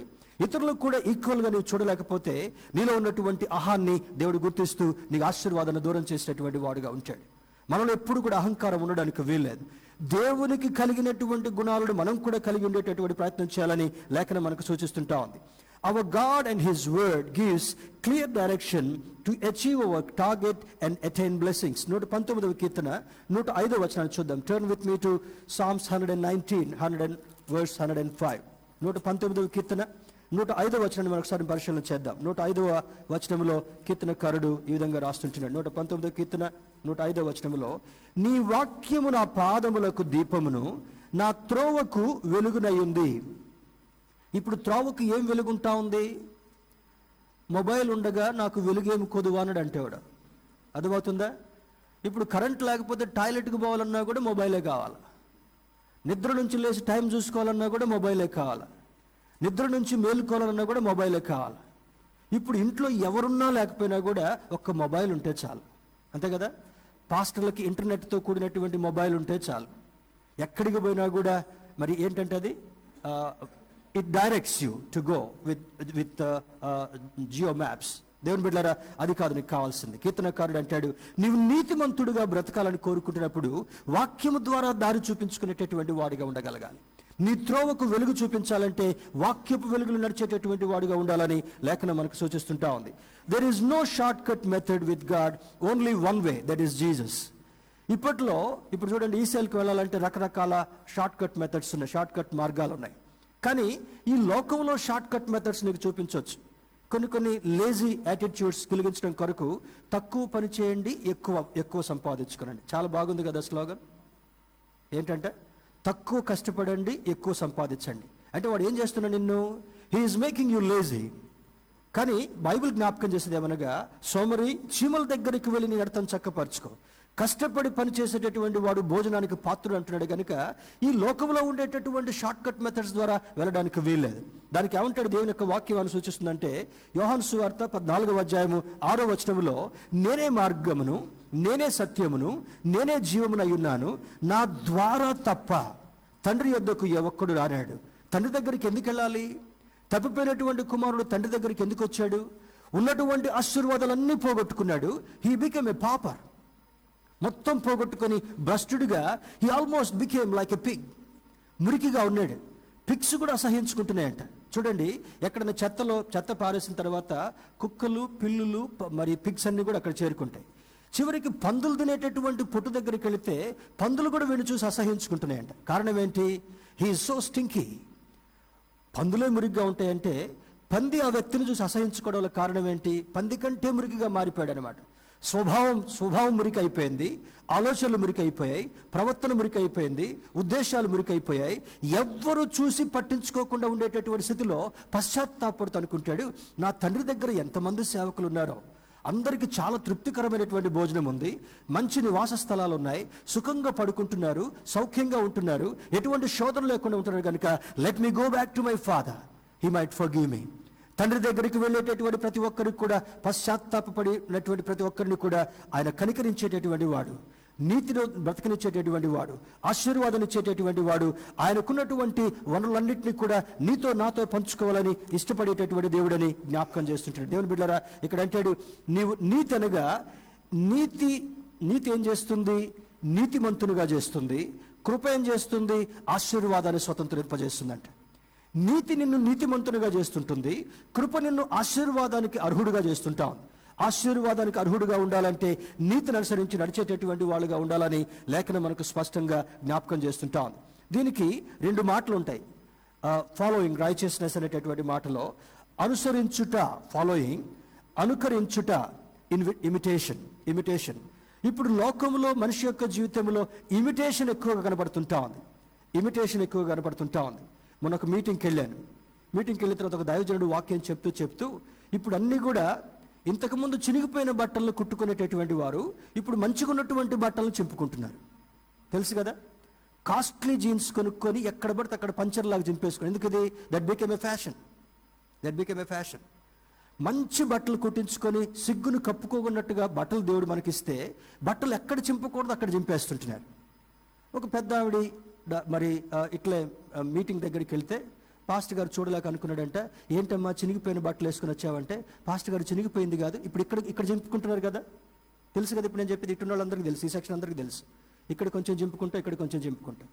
ఇతరులకు కూడా ఈక్వల్గా నువ్వు చూడలేకపోతే నీలో ఉన్నటువంటి అహాన్ని దేవుడు గుర్తిస్తూ నీకు ఆశీర్వాదాన్ని దూరం చేసేటటువంటి వాడుగా ఉంటాడు. మనలో ఎప్పుడు కూడా అహంకారం ఉండడానికి వీల్లేదు. దేవునికి కలిగినటువంటి గుణాలను మనం కూడా కలిగి ఉండేటటువంటి ప్రయత్నం చేయాలని లేఖనం మనకు సూచిస్తుంటా ఉంది. Our God and his word gives clear direction to achieve our target and attain blessings నూట పంతొమ్మిదవ కీర్తన నూట ఐదవ వచనాన్ని చూద్దాం. Turn with me to Psalms hundred and nineteen hundred and verse hundred and five నూట పంతొమ్మిదవ కీర్తన నూట ఐదవ వచనాన్ని మరొకసారి పరిశీలన చేద్దాం. నూట ఐదవ వచనంలో కీర్తనకారుడు ఈ విధంగా రాస్తుంటున్నాడు. నూట పంతొమ్మిదవ కీర్తన నూట ఐదవ వచనంలో నీ వాక్యము నా పాదములకు దీపమును నా త్రోవకు వెలుగునయ్యింది ఇప్పుడు త్రోవకు ఏం వెలుగుంటా ఉంది? మొబైల్ ఉండగా నాకు వెలుగేమి కొదువా అన్నాడు అంటేవాడు. అర్థమవుతుందా? ఇప్పుడు కరెంట్ లేకపోతే టాయిలెట్కి పోవాలన్నా కూడా మొబైలే కావాలి? నిద్ర నుంచి లేచి టైం చూసుకోవాలన్నా కూడా మొబైలే కావాలి? నిద్ర నుంచి మేలుకోవాలన్నా కూడా మొబైలే కావాలి? ఇప్పుడు ఇంట్లో ఎవరున్నా లేకపోయినా కూడా ఒక్క మొబైల్ ఉంటే చాలు. అంతే కదా? పాస్టర్లకి ఇంటర్నెట్తో కూడినటువంటి మొబైల్ ఉంటే చాలు. ఎక్కడికి పోయినా కూడా మరి ఏంటంటే అది? It directs you to go with with geo maps దేవుని బిడ్డారా అది కాదు నీకు కావాల్సింది. కీర్తనకారుడు అంటాడు నీవు నీతిమంతుడుగా బ్రతకాలని కోరుకుంటున్నప్పుడు వాక్యము ద్వారా దారి చూపించుకునేటటువంటి వాడిగా ఉండగలగాలి. నీ త్రోవకు వెలుగు చూపించాలంటే వాక్యపు వెలుగులు నడిచేటటువంటి వాడిగా ఉండాలని లేఖనం మనకు సూచిస్తుంటా ఉంది. There is no shortcut method with God only one way that is Jesus ఇప్పట్లో ఇప్పుడు చూడండి ఈసెల్కి వెళ్ళాలంటే రకరకాల షార్ట్ కట్ మెథడ్స్ ఉన్నాయి షార్ట్ కట్ మార్గాలు ఉన్నాయి. కానీ ఈ లోకంలో షార్ట్ కట్ మెథడ్స్ నీకు చూపించవచ్చు. కొన్ని కొన్ని లేజీ యాటిట్యూడ్స్ కలిగించడం కొరకు తక్కువ పని చేయండి ఎక్కువ ఎక్కువ సంపాదించుకోనండి. చాలా బాగుంది కదా స్లోగన్? ఏంటంటే తక్కువ కష్టపడండి ఎక్కువ సంపాదించండి. అంటే వాడు ఏం చేస్తున్నాడు నిన్ను? He is making you lazy కానీ బైబిల్ జ్ఞాపకం చేసేది ఏమనగా సోమరి చీమల దగ్గరికి వెళ్ళి నీ అర్థం చక్కపరుచుకో. కష్టపడి పనిచేసేటటువంటి వాడు భోజనానికి పాత్రుడు అంటున్నాడు కనుక ఈ లోకంలో ఉండేటటువంటి షార్ట్ కట్ మెథడ్స్ ద్వారా వెళ్ళడానికి వీల్లేదు. దానికి ఏమంటాడు దేవుని యొక్క వాక్యం అని సూచిస్తుందంటే యోహాన్ సువార్త పద్నాలుగవ అధ్యాయము ఆరో వచనంలో నేనే మార్గమును నేనే సత్యమును నేనే జీవమునై ఉన్నాను నా ద్వారా తప్ప తండ్రి యొద్దకు ఏ ఒక్కడు రానాడు తండ్రి దగ్గరికి ఎందుకు వెళ్ళాలి? తప్పిపోయినటువంటి కుమారుడు తండ్రి దగ్గరికి ఎందుకు వచ్చాడు? ఉన్నటువంటి ఆశీర్వాదాలన్నీ పోగొట్టుకున్నాడు. హీ బికెమ్ ఏ పాపర్ మొత్తం పోగొట్టుకొని భ్రష్టుడిగా he almost became like a pig మురికిగా ఉన్నాడు. పిగ్స్ కూడా అసహించుకుంటున్నాయంట చూడండి ఎక్కడైనా చెత్తలో చెత్త పారేసిన తర్వాత కుక్కలు పిల్లులు ప- మరి పిగ్స్ అన్ని కూడా అక్కడ చేరుకుంటాయి. చివరికి పందులు తినేటటువంటి పొట్టు దగ్గరికి వెళితే పందులు కూడా వీడిని చూసి అసహించుకుంటున్నాయంట కారణం ఏంటి? హీ సో స్టింకీ పందులే మురిగ్గా ఉంటాయంటే పంది ఆ వ్యక్తిని చూసి అసహించుకోవడం వల్ల కారణం ఏంటి? పంది కంటే మురికిగా మారిపోయాడు అనమాట స్వభావం స్వభావం మురికైపోయింది ఆలోచనలు మురికి అయిపోయాయి ప్రవర్తన మురికైపోయింది ఉద్దేశాలు మురికైపోయాయి. ఎవ్వరు చూసి పట్టించుకోకుండా ఉండేటటువంటి స్థితిలో పశ్చాత్తాపడుతూ అనుకుంటాడు నా తండ్రి దగ్గర ఎంతమంది సేవకులు ఉన్నారో అందరికీ చాలా తృప్తికరమైనటువంటి భోజనం ఉంది మంచి నివాస స్థలాలు ఉన్నాయి సుఖంగా పడుకుంటున్నారు సౌఖ్యంగా ఉంటున్నారు ఎటువంటి శోధన లేకుండా ఉంటున్నారు కనుక let me go back to my father he might forgive me తండ్రి దగ్గరికి వెళ్ళేటటువంటి ప్రతి ఒక్కరికి కూడా పశ్చాత్తాపడినటువంటి ప్రతి ఒక్కరిని కూడా ఆయన కనికరించేటటువంటి వాడు నీతిలో బ్రతకనిచ్చేటటువంటి వాడు ఆశీర్వాదం ఇచ్చేటటువంటి వాడు ఆయనకున్నటువంటి వనరులన్నింటినీ కూడా నీతో నాతో పంచుకోవాలని ఇష్టపడేటటువంటి దేవుడని జ్ఞాపకం చేస్తుంటాడు. దేవుని బిడ్డరా ఇక్కడ అంటాడు నీవు నీతి అనగా నీతి నీతి ఏం చేస్తుంది? నీతిమంతునిగా చేస్తుంది కృప ఏం చేస్తుంది? ఆశీర్వాదాన్ని స్వతంత్రింపజేస్తుందంట. నీతి నిన్ను నీతిమంతునిగా చేస్తుంటుంది. కృప నిన్ను ఆశీర్వాదానికి అర్హుడుగా చేస్తుంటాం. ఆశీర్వాదానికి అర్హుడుగా ఉండాలంటే నీతిని అనుసరించి నడిచేటటువంటి వాళ్ళుగా ఉండాలని లేఖనం మనకు స్పష్టంగా జ్ఞాపకం చేస్తుంటాం. దీనికి రెండు మాటలు ఉంటాయి ఫాలోయింగ్ రైచియస్నెస్ అనేటటువంటి మాటలో అనుసరించుట ఫాలోయింగ్ అనుకరించుట ఇన్వి ఇమిటేషన్ ఇమిటేషన్ ఇప్పుడు లోకంలో మనిషి యొక్క జీవితంలో ఇమిటేషన్ ఎక్కువగా కనబడుతుంటా ఉంది. ఇమిటేషన్ ఎక్కువగా కనబడుతుంటా ఉంది. మొన్న ఒక మీటింగ్కి వెళ్ళాను. మీటింగ్కి వెళ్ళిన తర్వాత ఒక దైవజనుడు వాక్యం చెప్తూ చెప్తూ ఇప్పుడు అన్నీ కూడా ఇంతకుముందు చినిగిపోయిన బట్టలను కుట్టుకునేటటువంటి వారు ఇప్పుడు మంచిగా ఉన్నటువంటి బట్టలను చింపుకుంటున్నారు. తెలుసు కదా? కాస్ట్లీ జీన్స్ కొనుక్కొని ఎక్కడ పడితే అక్కడ పంచర్ లాగా ఎందుకు ఇది? That became a fashion that became a fashion మంచి బట్టలు కుట్టించుకొని సిగ్గును కప్పుకోకున్నట్టుగా బట్టలు దేవుడు మనకిస్తే బట్టలు ఎక్కడ చింపకూడదు అక్కడ చింపేస్తుంటున్నారు. ఒక పెద్ద ఆవిడ మరి ఇట్లే మీటింగ్ దగ్గరికి వెళ్తే పాస్టర్ గారు చూడలేక అనుకున్నాడంట ఏంటమ్మా చినిగిపోయిన బట్టలు వేసుకుని వచ్చావంటే? పాస్టర్ గారు చినిగిపోయింది కాదు ఇప్పుడు ఇక్కడ ఇక్కడ చింపుకుంటున్నారు కదా. తెలుసు కదా ఇప్పుడు నేను చెప్పేది ఇటు వాళ్ళందరికీ తెలుసు ఈ సెక్షన్ అందరికీ తెలుసు. ఇక్కడ కొంచెం చింపుకుంటా ఇక్కడ కొంచెం చింపుకుంటా.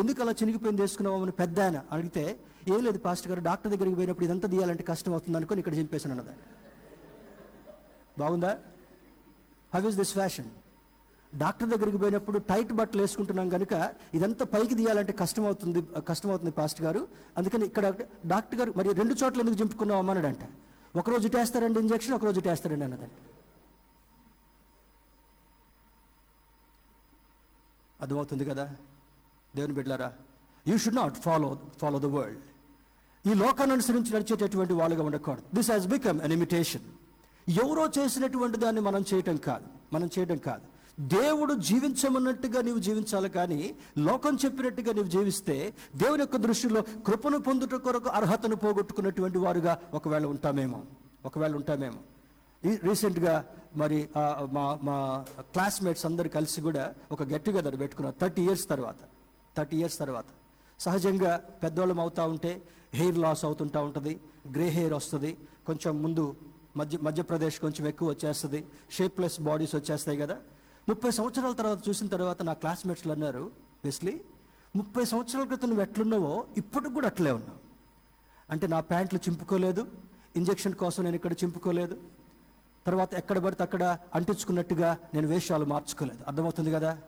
ఎందుకు అలా చినిగిపోయింది వేసుకున్నావు అని పెద్ద ఆయన. అడిగితే ఏం లేదు పాస్టర్ గారు డాక్టర్ దగ్గరికి పోయినప్పుడు ఇదంతా తీయాలంటే కష్టం అవుతుంది అనుకుని ఇక్కడ చింపేశాను అన్నదా. బాగుందా? How is this fashion? Doctor దగ్గరికి పోయినప్పుడు టైట్ బట్టలు వేసుకుంటున్నాం కనుక ఇదంతా పైకి తీయాలంటే కష్టం అవుతుంది కష్టం అవుతుంది పాస్ట్ గారు. అందుకని ఇక్కడ డాక్టర్ గారు మరి రెండు చోట్ల ఎందుకు చింపుకున్నాం అమ్మన్నాడంట ఒకరోజు ఇటేస్తారండి ఇంజక్షన్ ఒకరోజు ఇటేస్తారండి అన్నదంట. అర్థమవుతుంది కదా? దేవుని బిడ్డలారా you should not follow follow the world ఈ లోకాన్ని అనుసరించి నడిచేటటువంటి వాళ్ళుగా ఉండకూడదు. This has become an imitation ఎవరో చేసినటువంటి దాన్ని మనం చేయటం కాదు మనం చేయటం కాదు. దేవుడు జీవించమన్నట్టుగా నీవు జీవించాలి కానీ లోకం చెప్పినట్టుగా నీవు జీవిస్తే దేవుని యొక్క దృష్టిలో కృపను పొందుట కొరకు అర్హతను పోగొట్టుకున్నటువంటి వారుగా ఒకవేళ ఉంటామేమో ఒకవేళ ఉంటామేమో. ఈ రీసెంట్గా మరి మా మా క్లాస్మేట్స్ అందరు కలిసి కూడా ఒక గెట్ టుగెదర్ పెట్టుకున్నారు థర్టీ ఇయర్స్ తర్వాత థర్టీ ఇయర్స్ తర్వాత. సహజంగా పెద్దవాళ్ళం అవుతూ ఉంటే హెయిర్ లాస్ అవుతుంటా ఉంటుంది గ్రే హెయిర్ వస్తుంది కొంచెం ముందు మధ్య మధ్యప్రదేశ్ కొంచెం ఎక్కువ వచ్చేస్తుంది షేప్లెస్ బాడీస్ వచ్చేస్తాయి కదా. ముప్పై సంవత్సరాల తర్వాత చూసిన తర్వాత నా క్లాస్మేట్స్లు అన్నారు వెస్లీ ముప్పై సంవత్సరాల క్రితం నువ్వు ఎట్లున్నావో ఇప్పటికి కూడా అట్లే ఉన్నావు. అంటే నా ప్యాంట్లు చింపుకోలేదు ఇంజెక్షన్ కోసం నేను ఇక్కడ చింపుకోలేదు. తర్వాత ఎక్కడ పడితే అక్కడ అంటించుకున్నట్టుగా నేను వేషాలు మార్చుకోలేదు. అర్థమవుతుంది కదా?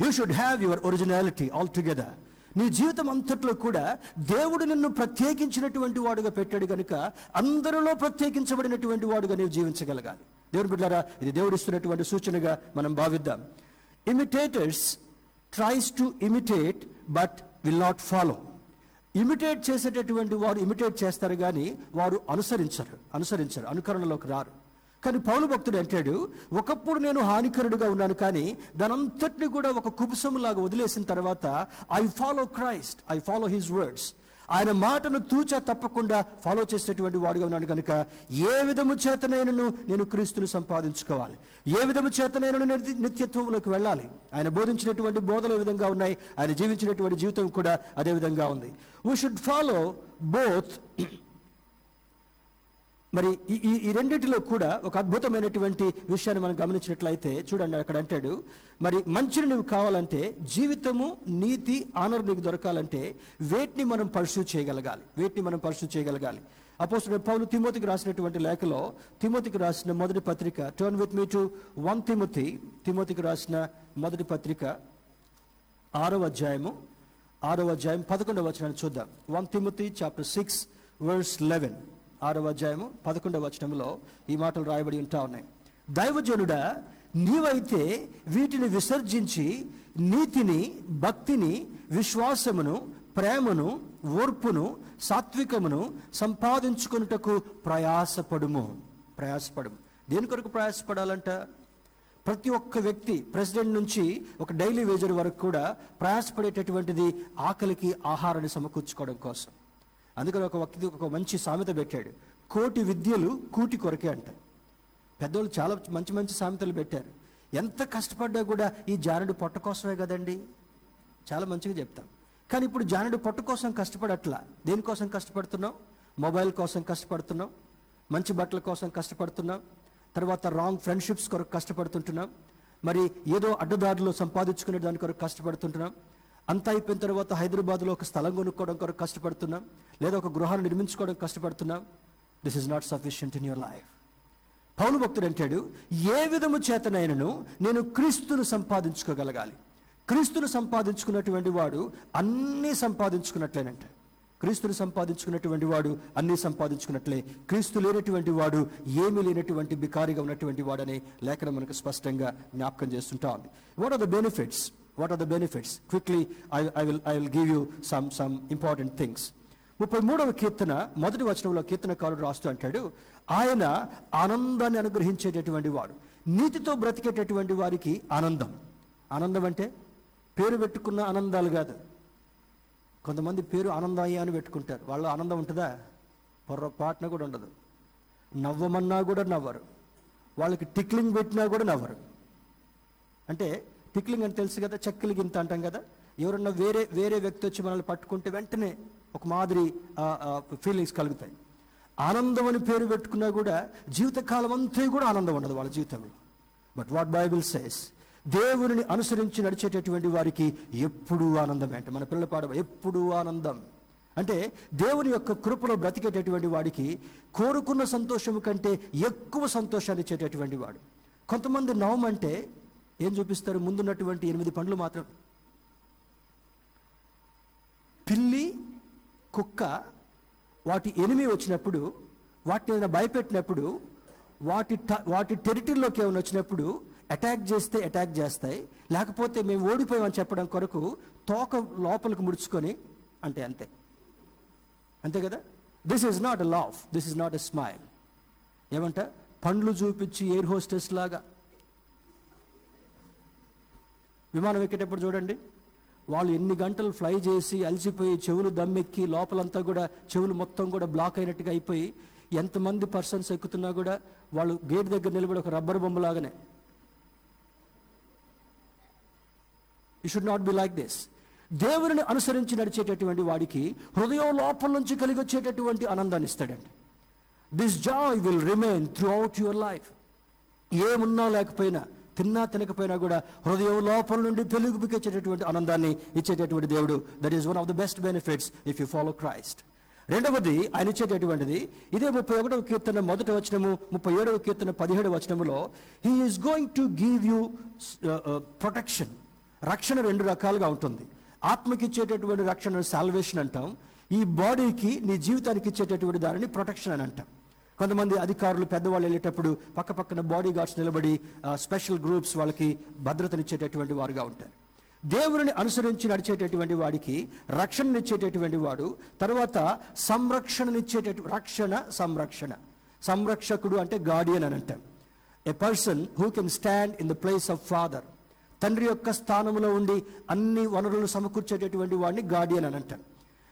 You should have your originality all together నీ జీవితం అంతట్లో కూడా దేవుడు నిన్ను ప్రత్యేకించినటువంటి వాడుగా పెట్టాడు కనుక అందరిలో ప్రత్యేకించబడినటువంటి వాడుగా నీవు జీవించగలగాలి. దేవుని బిడ్డారా ఇది దేవుడు ఇస్తున్నటువంటి సూచనగా మనం భావిద్దాం. Imitators tries to imitate but will not follow imitate చేసేటటువంటి వారు ఇమిటేట్ చేస్తారు కానీ వారు అనుసరించరు అనుసరించరు అనుకరణలోకి రారు. కానీ పౌలు భక్తుడు అంటాడు ఒకప్పుడు నేను హానికరుడుగా ఉన్నాను కానీ దానంతటిని కూడా ఒక కుబుసములాగా వదిలేసిన తర్వాత I follow Christ I follow his words ఆయన మాటను తూచా తప్పకుండా ఫాలో చేసేటువంటి వాడుగా ఉన్నాను కనుక ఏ విధము చేతనైనను నేను క్రీస్తుని సంపాదించుకోవాలి? ఏ విధము చేతనైనను నేను నిత్యత్వంలోకి వెళ్ళాలి? ఆయన బోధించినటువంటి బోధలు ఏ విధంగా ఉన్నాయి? ఆయన జీవించినటువంటి జీవితం కూడా అదే విధంగా ఉంది. వీ షుడ్ ఫాలో బోత్ మరి ఈ ఈ రెండింటిలో కూడా ఒక అద్భుతమైనటువంటి విషయాన్ని మనం గమనించినట్లయితే చూడండి అక్కడ అంటాడు మరి మంచిని నువ్వు కావాలంటే జీవితము నీతి ఆనర్ నీకు దొరకాలంటే వేటిని మనం పర్సూ చేయగలగాలి వేటిని మనం పర్సూ చేయగలగాలి. అపోజిట్ పౌలు తిమోతికి రాసినటువంటి లేఖలో తిమోతికి రాసిన మొదటి పత్రిక turn with me to one Timothy తిమోతికి రాసిన మొదటి పత్రిక ఆరవ అధ్యాయము ఆరవ అధ్యాయం పదకొండవ వచనాన్ని చూద్దాం. One Timothy chapter six verse eleven ఆరవ అధ్యాయము పదకొండవ వచనంలో ఈ మాటలు రాయబడి ఉంటా ఉన్నాయి. దైవజనుడా నీవైతే వీటిని విసర్జించి నీతిని భక్తిని విశ్వాసమును ప్రేమను ఓర్పును సాత్వికమును సంపాదించుకున్నటకు ప్రయాసపడుము. ప్రయాసపడుము. దేని కొరకు ప్రయాసపడాలంట? ప్రతి ఒక్క వ్యక్తి ప్రెసిడెంట్ నుంచి ఒక డైలీ వేజర్ వరకు కూడా ప్రయాసపడేటటువంటిది ఆకలికి ఆహారాన్ని సమకూర్చుకోవడం కోసం. అందుకని ఒక వ్యక్తి ఒక మంచి సామెత పెట్టాడు. కోటి విద్యలు కూటి కొరకే అంట. పెద్దోళ్ళు చాలా మంచి మంచి సామెతలు పెట్టారు. ఎంత కష్టపడ్డా కూడా ఈ జానుడు పొట్ట కోసమే కదండి? చాలా మంచిగా చెప్తాం. కానీ ఇప్పుడు జానుడు పొట్ట కోసం కష్టపడట్లా? దేనికోసం కష్టపడుతున్నాం? మొబైల్ కోసం కష్టపడుతున్నాం? మంచి బట్టల కోసం కష్టపడుతున్నాం? తర్వాత రాంగ్ ఫ్రెండ్షిప్స్ కొరకు కష్టపడుతుంటున్నాం? మరి ఏదో అడ్డదారులు సంపాదించుకునే దాని కొరకు కష్టపడుతుంటున్నాం? అంతా అయిపోయిన తర్వాత హైదరాబాద్లో ఒక స్థలం కొనుక్కోవడం కొరకు కష్టపడుతున్నాం. లేదా ఒక గృహాన్ని నిర్మించుకోవడం కష్టపడుతున్నాం. This is not sufficient in your life పౌలు భక్తుడు అంటాడు ఏ విధము చేతనైనను నేను క్రీస్తును సంపాదించుకోగలగాలి. క్రీస్తును సంపాదించుకున్నటువంటి వాడు అన్నీ సంపాదించుకున్నట్లేనంట. క్రీస్తును సంపాదించుకున్నటువంటి వాడు అన్నీ సంపాదించుకున్నట్లే. క్రీస్తు లేనటువంటి వాడు ఏమీ లేనటువంటి బికారిగా ఉన్నటువంటి వాడని లేఖనం మనకు స్పష్టంగా జ్ఞాపకం చేస్తుంటా ఉంది. What are the benefits what are the benefits quickly I I will I will give you some some important things ముప్పై మూడవ కీర్తన మొదటి వచనంలో కీర్తనకారుడు రాస్తూ అంటాడు ఆయన ఆనందాన్ని అనుగ్రహించేటటువంటి వాడు నీతితో బ్రతికేటటువంటి వారికి ఆనందం. ఆనందం అంటే పేరు పెట్టుకున్న ఆనందాలు కాదు. కొంతమంది పేరు ఆనందయ్య అని పెట్టుకుంటారు. వాళ్ళ ఆనందం ఉంటుందా? పొర్రపాటున కూడా ఉండదు. నవ్వమన్నా కూడా నవ్వరు. వాళ్ళకి టిక్లింగ్ పెట్టినా కూడా నవ్వరు. అంటే పిక్లింగ్ అని తెలుసు కదా చెక్కలు గింత అంటాం కదా. ఎవరన్నా వేరే వేరే వ్యక్తి వచ్చి మనల్ని పట్టుకుంటే వెంటనే ఒక మాదిరి ఫీలింగ్స్ కలుగుతాయి. ఆనందం అని పేరు పెట్టుకున్నా కూడా జీవితకాలం అంతా కూడా ఆనందం ఉండదు వాళ్ళ జీవితంలో. బట్ వాట్ బైబిల్ సేస్ దేవుని అనుసరించి నడిచేటటువంటి వారికి ఎప్పుడూ ఆనందం అంటే. మన పిల్లల పాడ ఎప్పుడూ ఆనందం. అంటే దేవుని యొక్క కృపలో బ్రతికేటటువంటి వాడికి కోరుకున్న సంతోషం కంటే ఎక్కువ సంతోషాన్ని ఇచ్చేటటువంటి వాడు. కొంతమంది నవమంటే ఏం చూపిస్తారు? ముందున్నటువంటి ఎనిమిది పండ్లు మాత్రం. పిల్లి కుక్క వాటి ఎనిమి వచ్చినప్పుడు వాటిని ఏదైనా భయపెట్టినప్పుడు వాటి వాటి టెరిటరీలోకి ఏమైనా వచ్చినప్పుడు అటాక్ చేస్తే అటాక్ చేస్తాయి. లేకపోతే మేము ఓడిపోయామని చెప్పడం కొరకు తోక లోపలికి ముడుచుకొని అంటే అంతే. అంతే కదా? This is not a laugh this is not a smile ఏమంట? పండ్లు చూపించి ఎయిర్ హోస్టెస్ లాగా. విమానం ఎక్కేటప్పుడు చూడండి వాళ్ళు ఎన్ని గంటలు ఫ్లై చేసి అలసిపోయి చెవులు దమ్మెక్కి లోపలంతా కూడా చెవులు మొత్తం కూడా బ్లాక్ అయినట్టుగా అయిపోయి ఎంతమంది పర్సన్స్ ఎక్కుతున్నా కూడా వాళ్ళు గేట్ దగ్గర నిలబడి ఒక rubber బొమ్మలాగానే you should not be like this దేవుని అనుసరించి నడిచేటటువంటి వాడికి హృదయం లోపల నుంచి కలిగి వచ్చేటటువంటి ఆనందాన్ని ఇస్తాడండి this joy will remain throughout your life ఏమున్నా లేకపోయినా తిన్నా తినకపోయినా కూడా హృదయం లోపల నుండి పెలుగుపిచ్చేటటువంటి ఆనందాన్ని ఇచ్చేటటువంటి దేవుడు. That is one of the best benefits if you follow Christ రెండవది ఆయన ఇచ్చేటటువంటిది. ఇదే ముప్పై ఒకటవ కీర్తన మొదటి వచనము ముప్పై ఏడవ కీర్తన పదిహేడవ వచనములో he is going to give you protection రక్షణ రెండు రకాలుగా ఉంటుంది. ఆత్మకి ఇచ్చేటటువంటి రక్షణ సాల్వేషన్ అంటాం. ఈ బాడీకి నీ జీవితానికి ఇచ్చేటటువంటి దానిని ప్రొటెక్షన్ అని అంటాం. కొంతమంది అధికారులు పెద్దవాళ్ళు వెళ్ళేటప్పుడు పక్క పక్కన బాడీ గార్డ్స్ నిలబడి స్పెషల్ గ్రూప్స్ వాళ్ళకి భద్రతనిచ్చేటటువంటి వారుగా ఉంటారు. దేవుని అనుసరించి నడిచేటటువంటి వాడికి రక్షణనిచ్చేటటువంటి వాడు తర్వాత సంరక్షణనిచ్చేట రక్షణ సంరక్షణ. సంరక్షకుడు అంటే గార్డియన్ అని అంటాం. A person who can stand in the place of father తండ్రి యొక్క స్థానంలో ఉండి అన్ని వనరులను సమకూర్చేటటువంటి వాడిని గార్డియన్ అని అంటాం.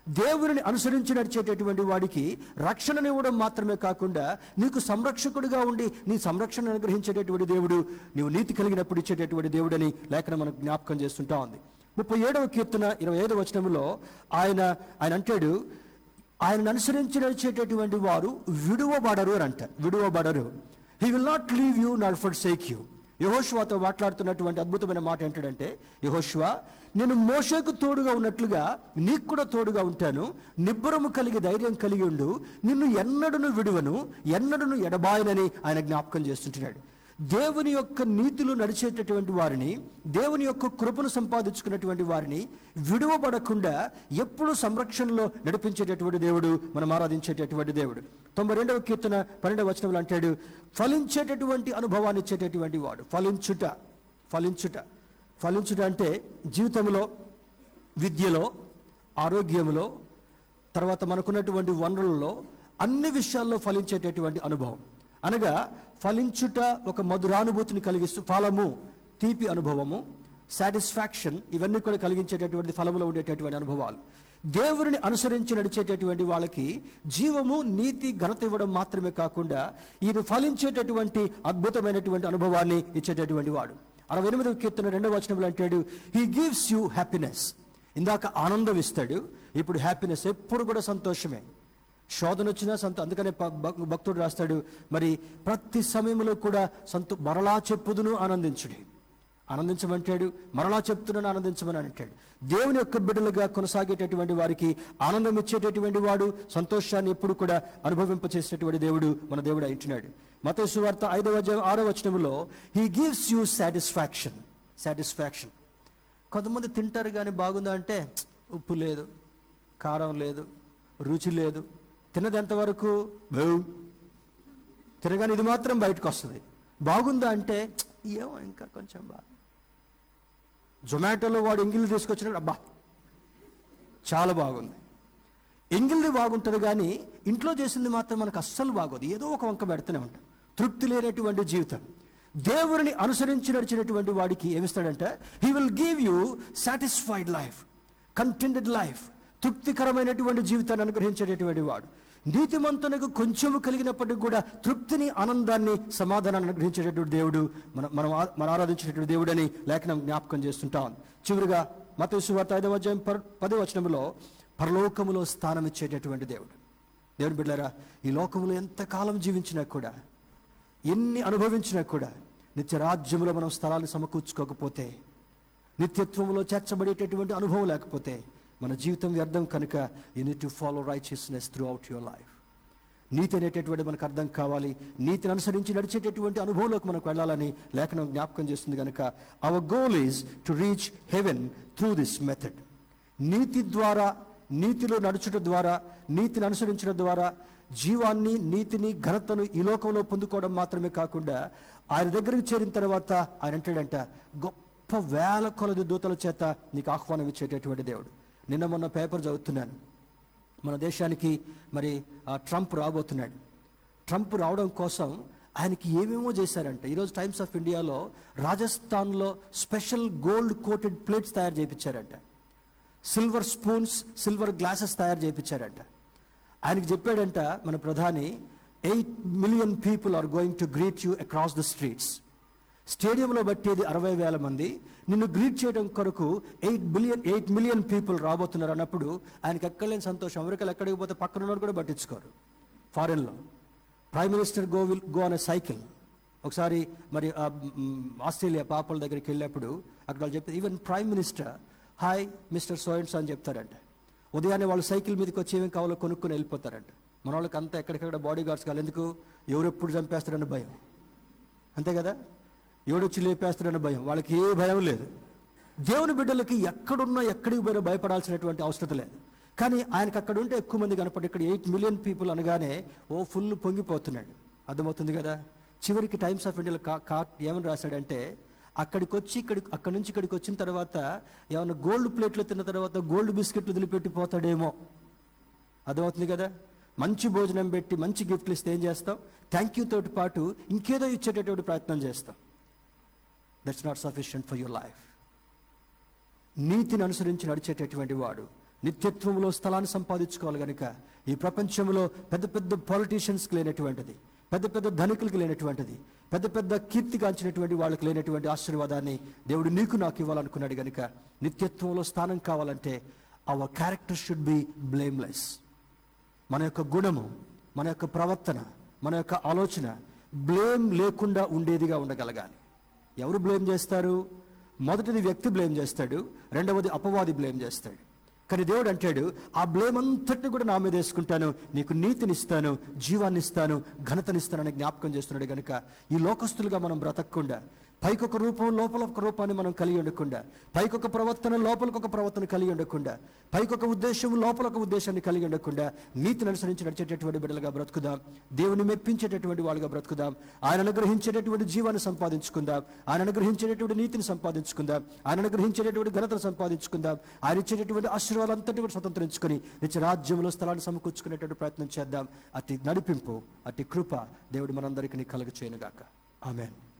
దేవుని అనుసరించి నడిచేటటువంటి వాడికి రక్షణనివ్వడం మాత్రమే కాకుండా నీకు సంరక్షకుడిగా ఉండి నీ సంరక్షణ అనుగ్రహించేటటువంటి దేవుడు నీవు నీతి కలిగినప్పుడు ఇచ్చేటటువంటి దేవుడని లేఖన మనకు జ్ఞాపకం చేస్తుంటా ఉంది. ముప్పై ఏడవ కీర్తన ఇరవై ఐదవ వచనంలో ఆయన ఆయన అంటాడు ఆయనను అనుసరించి నడిచేటటువంటి వారు విడువబడరు అని అంటారు విడువబడరు. He will not leave you not forsake you యహోష్వాతో మాట్లాడుతున్నటువంటి అద్భుతమైన మాట ఏంటంటే యహోష్వా నేను మోషకు తోడుగా ఉన్నట్లుగా నీకు కూడా తోడుగా ఉంటాను. నిబ్బరము కలిగి ధైర్యం కలిగి ఉండు. నిన్ను ఎన్నడను విడువను ఎన్నడను ఎడబాయనని ఆయన జ్ఞాపకం చేస్తుంటున్నాడు. దేవుని యొక్క నీతిలో నడిచేటటువంటి వారిని దేవుని యొక్క కృపను సంపాదించుకున్నటువంటి వారిని విడువబడకుండా ఎప్పుడు సంరక్షణలో నడిపించేటటువంటి దేవుడు మనం ఆరాధించేటటువంటి దేవుడు. తొంభై రెండవ కీర్తన పన్నెండవ వచనంలో అంటాడు ఫలించేటటువంటి అనుభవాన్ని ఇచ్చేటటువంటి వాడు. ఫలించుట ఫలించుట. ఫలించుట అంటే జీవితంలో విద్యలో ఆరోగ్యంలో తర్వాత మనకున్నటువంటి వనరులలో అన్ని విషయాల్లో ఫలించేటటువంటి అనుభవం. అనగా ఫలించుట ఒక మధురానుభూతిని కలిగిస్తూ ఫలము తీపి అనుభవము సాటిస్ఫాక్షన్ ఇవన్నీ కూడా కలిగించేటటువంటి ఫలములో ఉండేటటువంటి అనుభవాలు. దేవుడిని అనుసరించి నడిచేటటువంటి వాళ్ళకి జీవము నీతి ఘనత ఇవ్వడం మాత్రమే కాకుండా ఈయన ఫలించేటటువంటి అద్భుతమైనటువంటి అనుభవాన్ని ఇచ్చేటటువంటి వాడు. అరవై ఎనిమిదవ కీర్తన రెండవ వచనంలో అంటాడు హీ గివ్స్ యూ హ్యాపీనెస్ ఇందాక ఆనందం ఇస్తాడు ఇప్పుడు హ్యాపీనెస్ ఎప్పుడు కూడా సంతోషమే. శోధన వచ్చినా సంత అందుకనే భక్తుడు రాస్తాడు మరి ప్రతి సమయంలో కూడా సంతో మరలా చెప్పుదును ఆనందించుడి. ఆనందించమంటాడు మరలా చెప్తున్నాను ఆనందించమని అంటాడు. దేవుని యొక్క బిడ్డలుగా కొనసాగేటటువంటి వారికి ఆనందం ఇచ్చేటటువంటి వాడు సంతోషాన్ని ఎప్పుడు కూడా అనుభవింపచేసేటటువంటి దేవుడు మన దేవుడు అంటున్నాడు మతేసు వార్త ఐదవ ఆరో వచనంలో he gives you satisfaction satisfaction కొంతమంది తింటారు కానీ బాగుందా అంటే ఉప్పు లేదు కారం లేదు రుచి లేదు. తిన్నది ఎంతవరకు తినగానే ఇది మాత్రం బయటకు వస్తుంది. బాగుందా అంటే ఏమో ఇంకా కొంచెం బాగా. జొమాటోలో వాడు ఎంగిల్ తీసుకొచ్చినాడు అబ్బా చాలా బాగుంది. ఎంగిల్ది బాగుంటుంది కానీ ఇంట్లో చేసింది మాత్రం మనకు అస్సలు బాగోదు. ఏదో ఒక వంక పెడుతూనే ఉంటాం. తృప్తి లేనటువంటి జీవితం. దేవుడిని అనుసరించి నడిచినటువంటి వాడికి ఏమిస్తాడంటే he will give you satisfied life contented life తృప్తికరమైనటువంటి జీవితాన్ని అనుగ్రహించేటటువంటి వాడు. నీతిమంతునకు కొంచెము కలిగినప్పటికీ కూడా తృప్తిని ఆనందాన్ని సమాధానాన్ని అనుగ్రహించేటటువంటి దేవుడు మన మనం మన మనం ఆరాధించేటటువంటి దేవుడని లేఖనం జ్ఞాపకం చేస్తుంటాం. చివరిగా మత వార్త ఐదవ అధ్యాయం పర్ పదో వచనంలో పరలోకములో స్థానం ఇచ్చేటటువంటి దేవుడు. దేవుడు బిడ్డారా ఈ లోకములో ఎంతకాలం జీవించినా కూడా ఎన్ని అనుభవించినా కూడా నిత్య రాజ్యంలో మనం స్థలాన్ని సమకూర్చుకోకపోతే నిత్యత్వంలో చేర్చబడేటటువంటి అనుభవం లేకపోతే మన జీవితం వ్యర్థం కనుక you need to follow righteousness throughout your life నీతి అనేటటువంటి మనకు అర్థం కావాలి. నీతిని అనుసరించి నడిచేటటువంటి అనుభవంలోకి మనకు వెళ్ళాలని లేఖనం జ్ఞాపకం చేస్తుంది కనుక our goal is to reach heaven through this method నీతి ద్వారా నీతిలో నడుచుట ద్వారా నీతిని అనుసరించడం ద్వారా జీవాన్ని నీతిని ఘనతను ఈ లోకంలో పొందుకోవడం మాత్రమే కాకుండా ఆయన దగ్గరికి చేరిన తర్వాత ఆయన అంటాడంట గొప్ప వేల కొలది దూతల చేత నీకు ఆహ్వానం ఇచ్చేటటువంటి దేవుడు. నిన్న మొన్న పేపర్ చదువుతున్నాను. మన దేశానికి మరి ట్రంప్ రాబోతున్నాడు. ట్రంప్ రావడం కోసం ఆయనకి ఏమేమో చేశారంటే ఈరోజు టైమ్స్ ఆఫ్ ఇండియాలో రాజస్థాన్లో స్పెషల్ గోల్డ్ కోటెడ్ ప్లేట్స్ తయారు చేయించారంట. సిల్వర్ స్పూన్స్ సిల్వర్ గ్లాసెస్ తయారు చేయించారంట. ఆయనకి చెప్పాడంట మన ప్రధాని eight million people are going to greet you across the streets. స్టేడియంలో బట్టేది అరవై వేల మంది. నిన్ను గ్రీట్ చేయడం కొరకు eight billion eight million people రాబోతున్నారు అన్నప్పుడు ఆయనకి ఎక్కడలేని సంతోషం. అమెరికాలో ఎక్కడికి పోతే పక్కన ఉన్నవాడు కూడా పట్టించుకోరు. ఫారెన్లో prime minister go will go అనే సైకిల్ ఒకసారి మరి ఆస్ట్రేలియా పాపల దగ్గరికి వెళ్ళినప్పుడు అక్కడ వాళ్ళు చెప్తే even prime minister hi mister సోయన్స్ అని చెప్తారంట. ఉదయాన్నే వాళ్ళు సైకిల్ మీదకి వచ్చి ఏమేమి కావాలో కొనుక్కొని వెళ్ళిపోతారంట. మన వాళ్ళకి అంతా ఎక్కడికక్కడ బాడీ గార్డ్స్ కావాలి. ఎందుకు? ఎవరు ఎప్పుడు భయం. అంతే కదా? ఎవడొచ్చి లేపేస్తాడన్న భయం. వాళ్ళకి ఏ భయం లేదు. దేవుని బిడ్డలకి ఎక్కడున్నా ఎక్కడికి పోయినా భయపడాల్సినటువంటి అవసరం లేదు. కానీ ఆయనకు అక్కడ ఉంటే ఎక్కువ మంది కనపడి ఇక్కడ ఎయిట్ మిలియన్ పీపుల్ అనగానే ఓ ఫుల్ పొంగిపోతున్నాడు. అర్థమవుతుంది కదా? చివరికి టైమ్స్ ఆఫ్ ఇండియాలో కా కా ఏమని రాశాడంటే అక్కడికి వచ్చి ఇక్కడి అక్కడి నుంచి ఇక్కడికి వచ్చిన తర్వాత ఏమైనా గోల్డ్ ప్లేట్లు తిన్న తర్వాత గోల్డ్ బిస్కెట్లు వదిలిపెట్టి పోతాడేమో. అర్థమవుతుంది కదా? మంచి భోజనం పెట్టి మంచి గిఫ్ట్లు ఇస్తే ఏం చేస్తాం? థ్యాంక్ యూ తోటి పాటు ఇంకేదో ఇచ్చేటటువంటి ప్రయత్నం చేస్తాం. That's not sufficient for your life నీతిని అనుసరించి నడిచేటటువంటి వాడు నిత్యత్వంలో స్థలాన్ని సంపాదించుకోవాలి కనుక ఈ ప్రపంచంలో పెద్ద పెద్ద పాలిటీషియన్స్కి లేనటువంటిది పెద్ద పెద్ద ధనికులకు లేనటువంటిది పెద్ద పెద్ద కీర్తిగాంచినటువంటి వాళ్ళకి లేనటువంటి ఆశీర్వాదాన్ని దేవుడు నీకు నాకు ఇవ్వాలనుకున్నాడు కనుక నిత్యత్వంలో స్థానం కావాలంటే our character should be blameless మన యొక్క గుణము మన యొక్క ప్రవర్తన మన యొక్క ఆలోచన బ్లేమ్ లేకుండా ఉండేదిగా ఉండగలగాలి. ఎవరు బ్లేమ్ చేస్తారు? మొదటిది వ్యక్తి బ్లేమ్ చేస్తాడు రెండవది అపవాది బ్లేమ్ చేస్తాడు. కానీ దేవుడు అంటాడు ఆ బ్లేమ్ అంతటిని కూడా నా మీద వేసుకుంటాను నీకు నీతినిస్తాను జీవాన్నిస్తాను ఘనతనిస్తానని జ్ఞాపకం చేస్తున్నాడు కనుక ఈ లోకస్తులుగా మనం బ్రతకకుండా పైకొక రూపం లోపల ఒక రూపాన్ని మనం కలిగి ఉండకుండా పైకొక ప్రవర్తన లోపలకు ఒక ప్రవర్తన కలిగి ఉండకుండా పైకొక ఉద్దేశం లోపల ఒక ఉద్దేశాన్ని కలిగి ఉండకుండా నీతిని అనుసరించి నడిచేటటువంటి బిడ్డలుగా బ్రతుకుదాం. దేవుని మెప్పించేటటువంటి వాళ్ళుగా బ్రతుకుదాం. ఆయన అనుగ్రహించేటటువంటి జీవాన్ని సంపాదించుకుందాం. ఆయన అనుగ్రహించేటటువంటి నీతిని సంపాదించుకుందాం. ఆయన అనుగ్రహించేటటువంటి ఘనతను సంపాదించుకుందాం. ఆయన ఇచ్చేటటువంటి ఆశీర్వాదాలంతటి కూడా స్వతంత్రించుకొని నిత్య రాజ్యంలో స్థలాన్ని సమకూర్చుకునేటువంటి ప్రయత్నం చేద్దాం. అతి నడిపింపు అతి కృప దేవుడు మనందరికీ కలుగు చేయనుగాక ఆమెన్.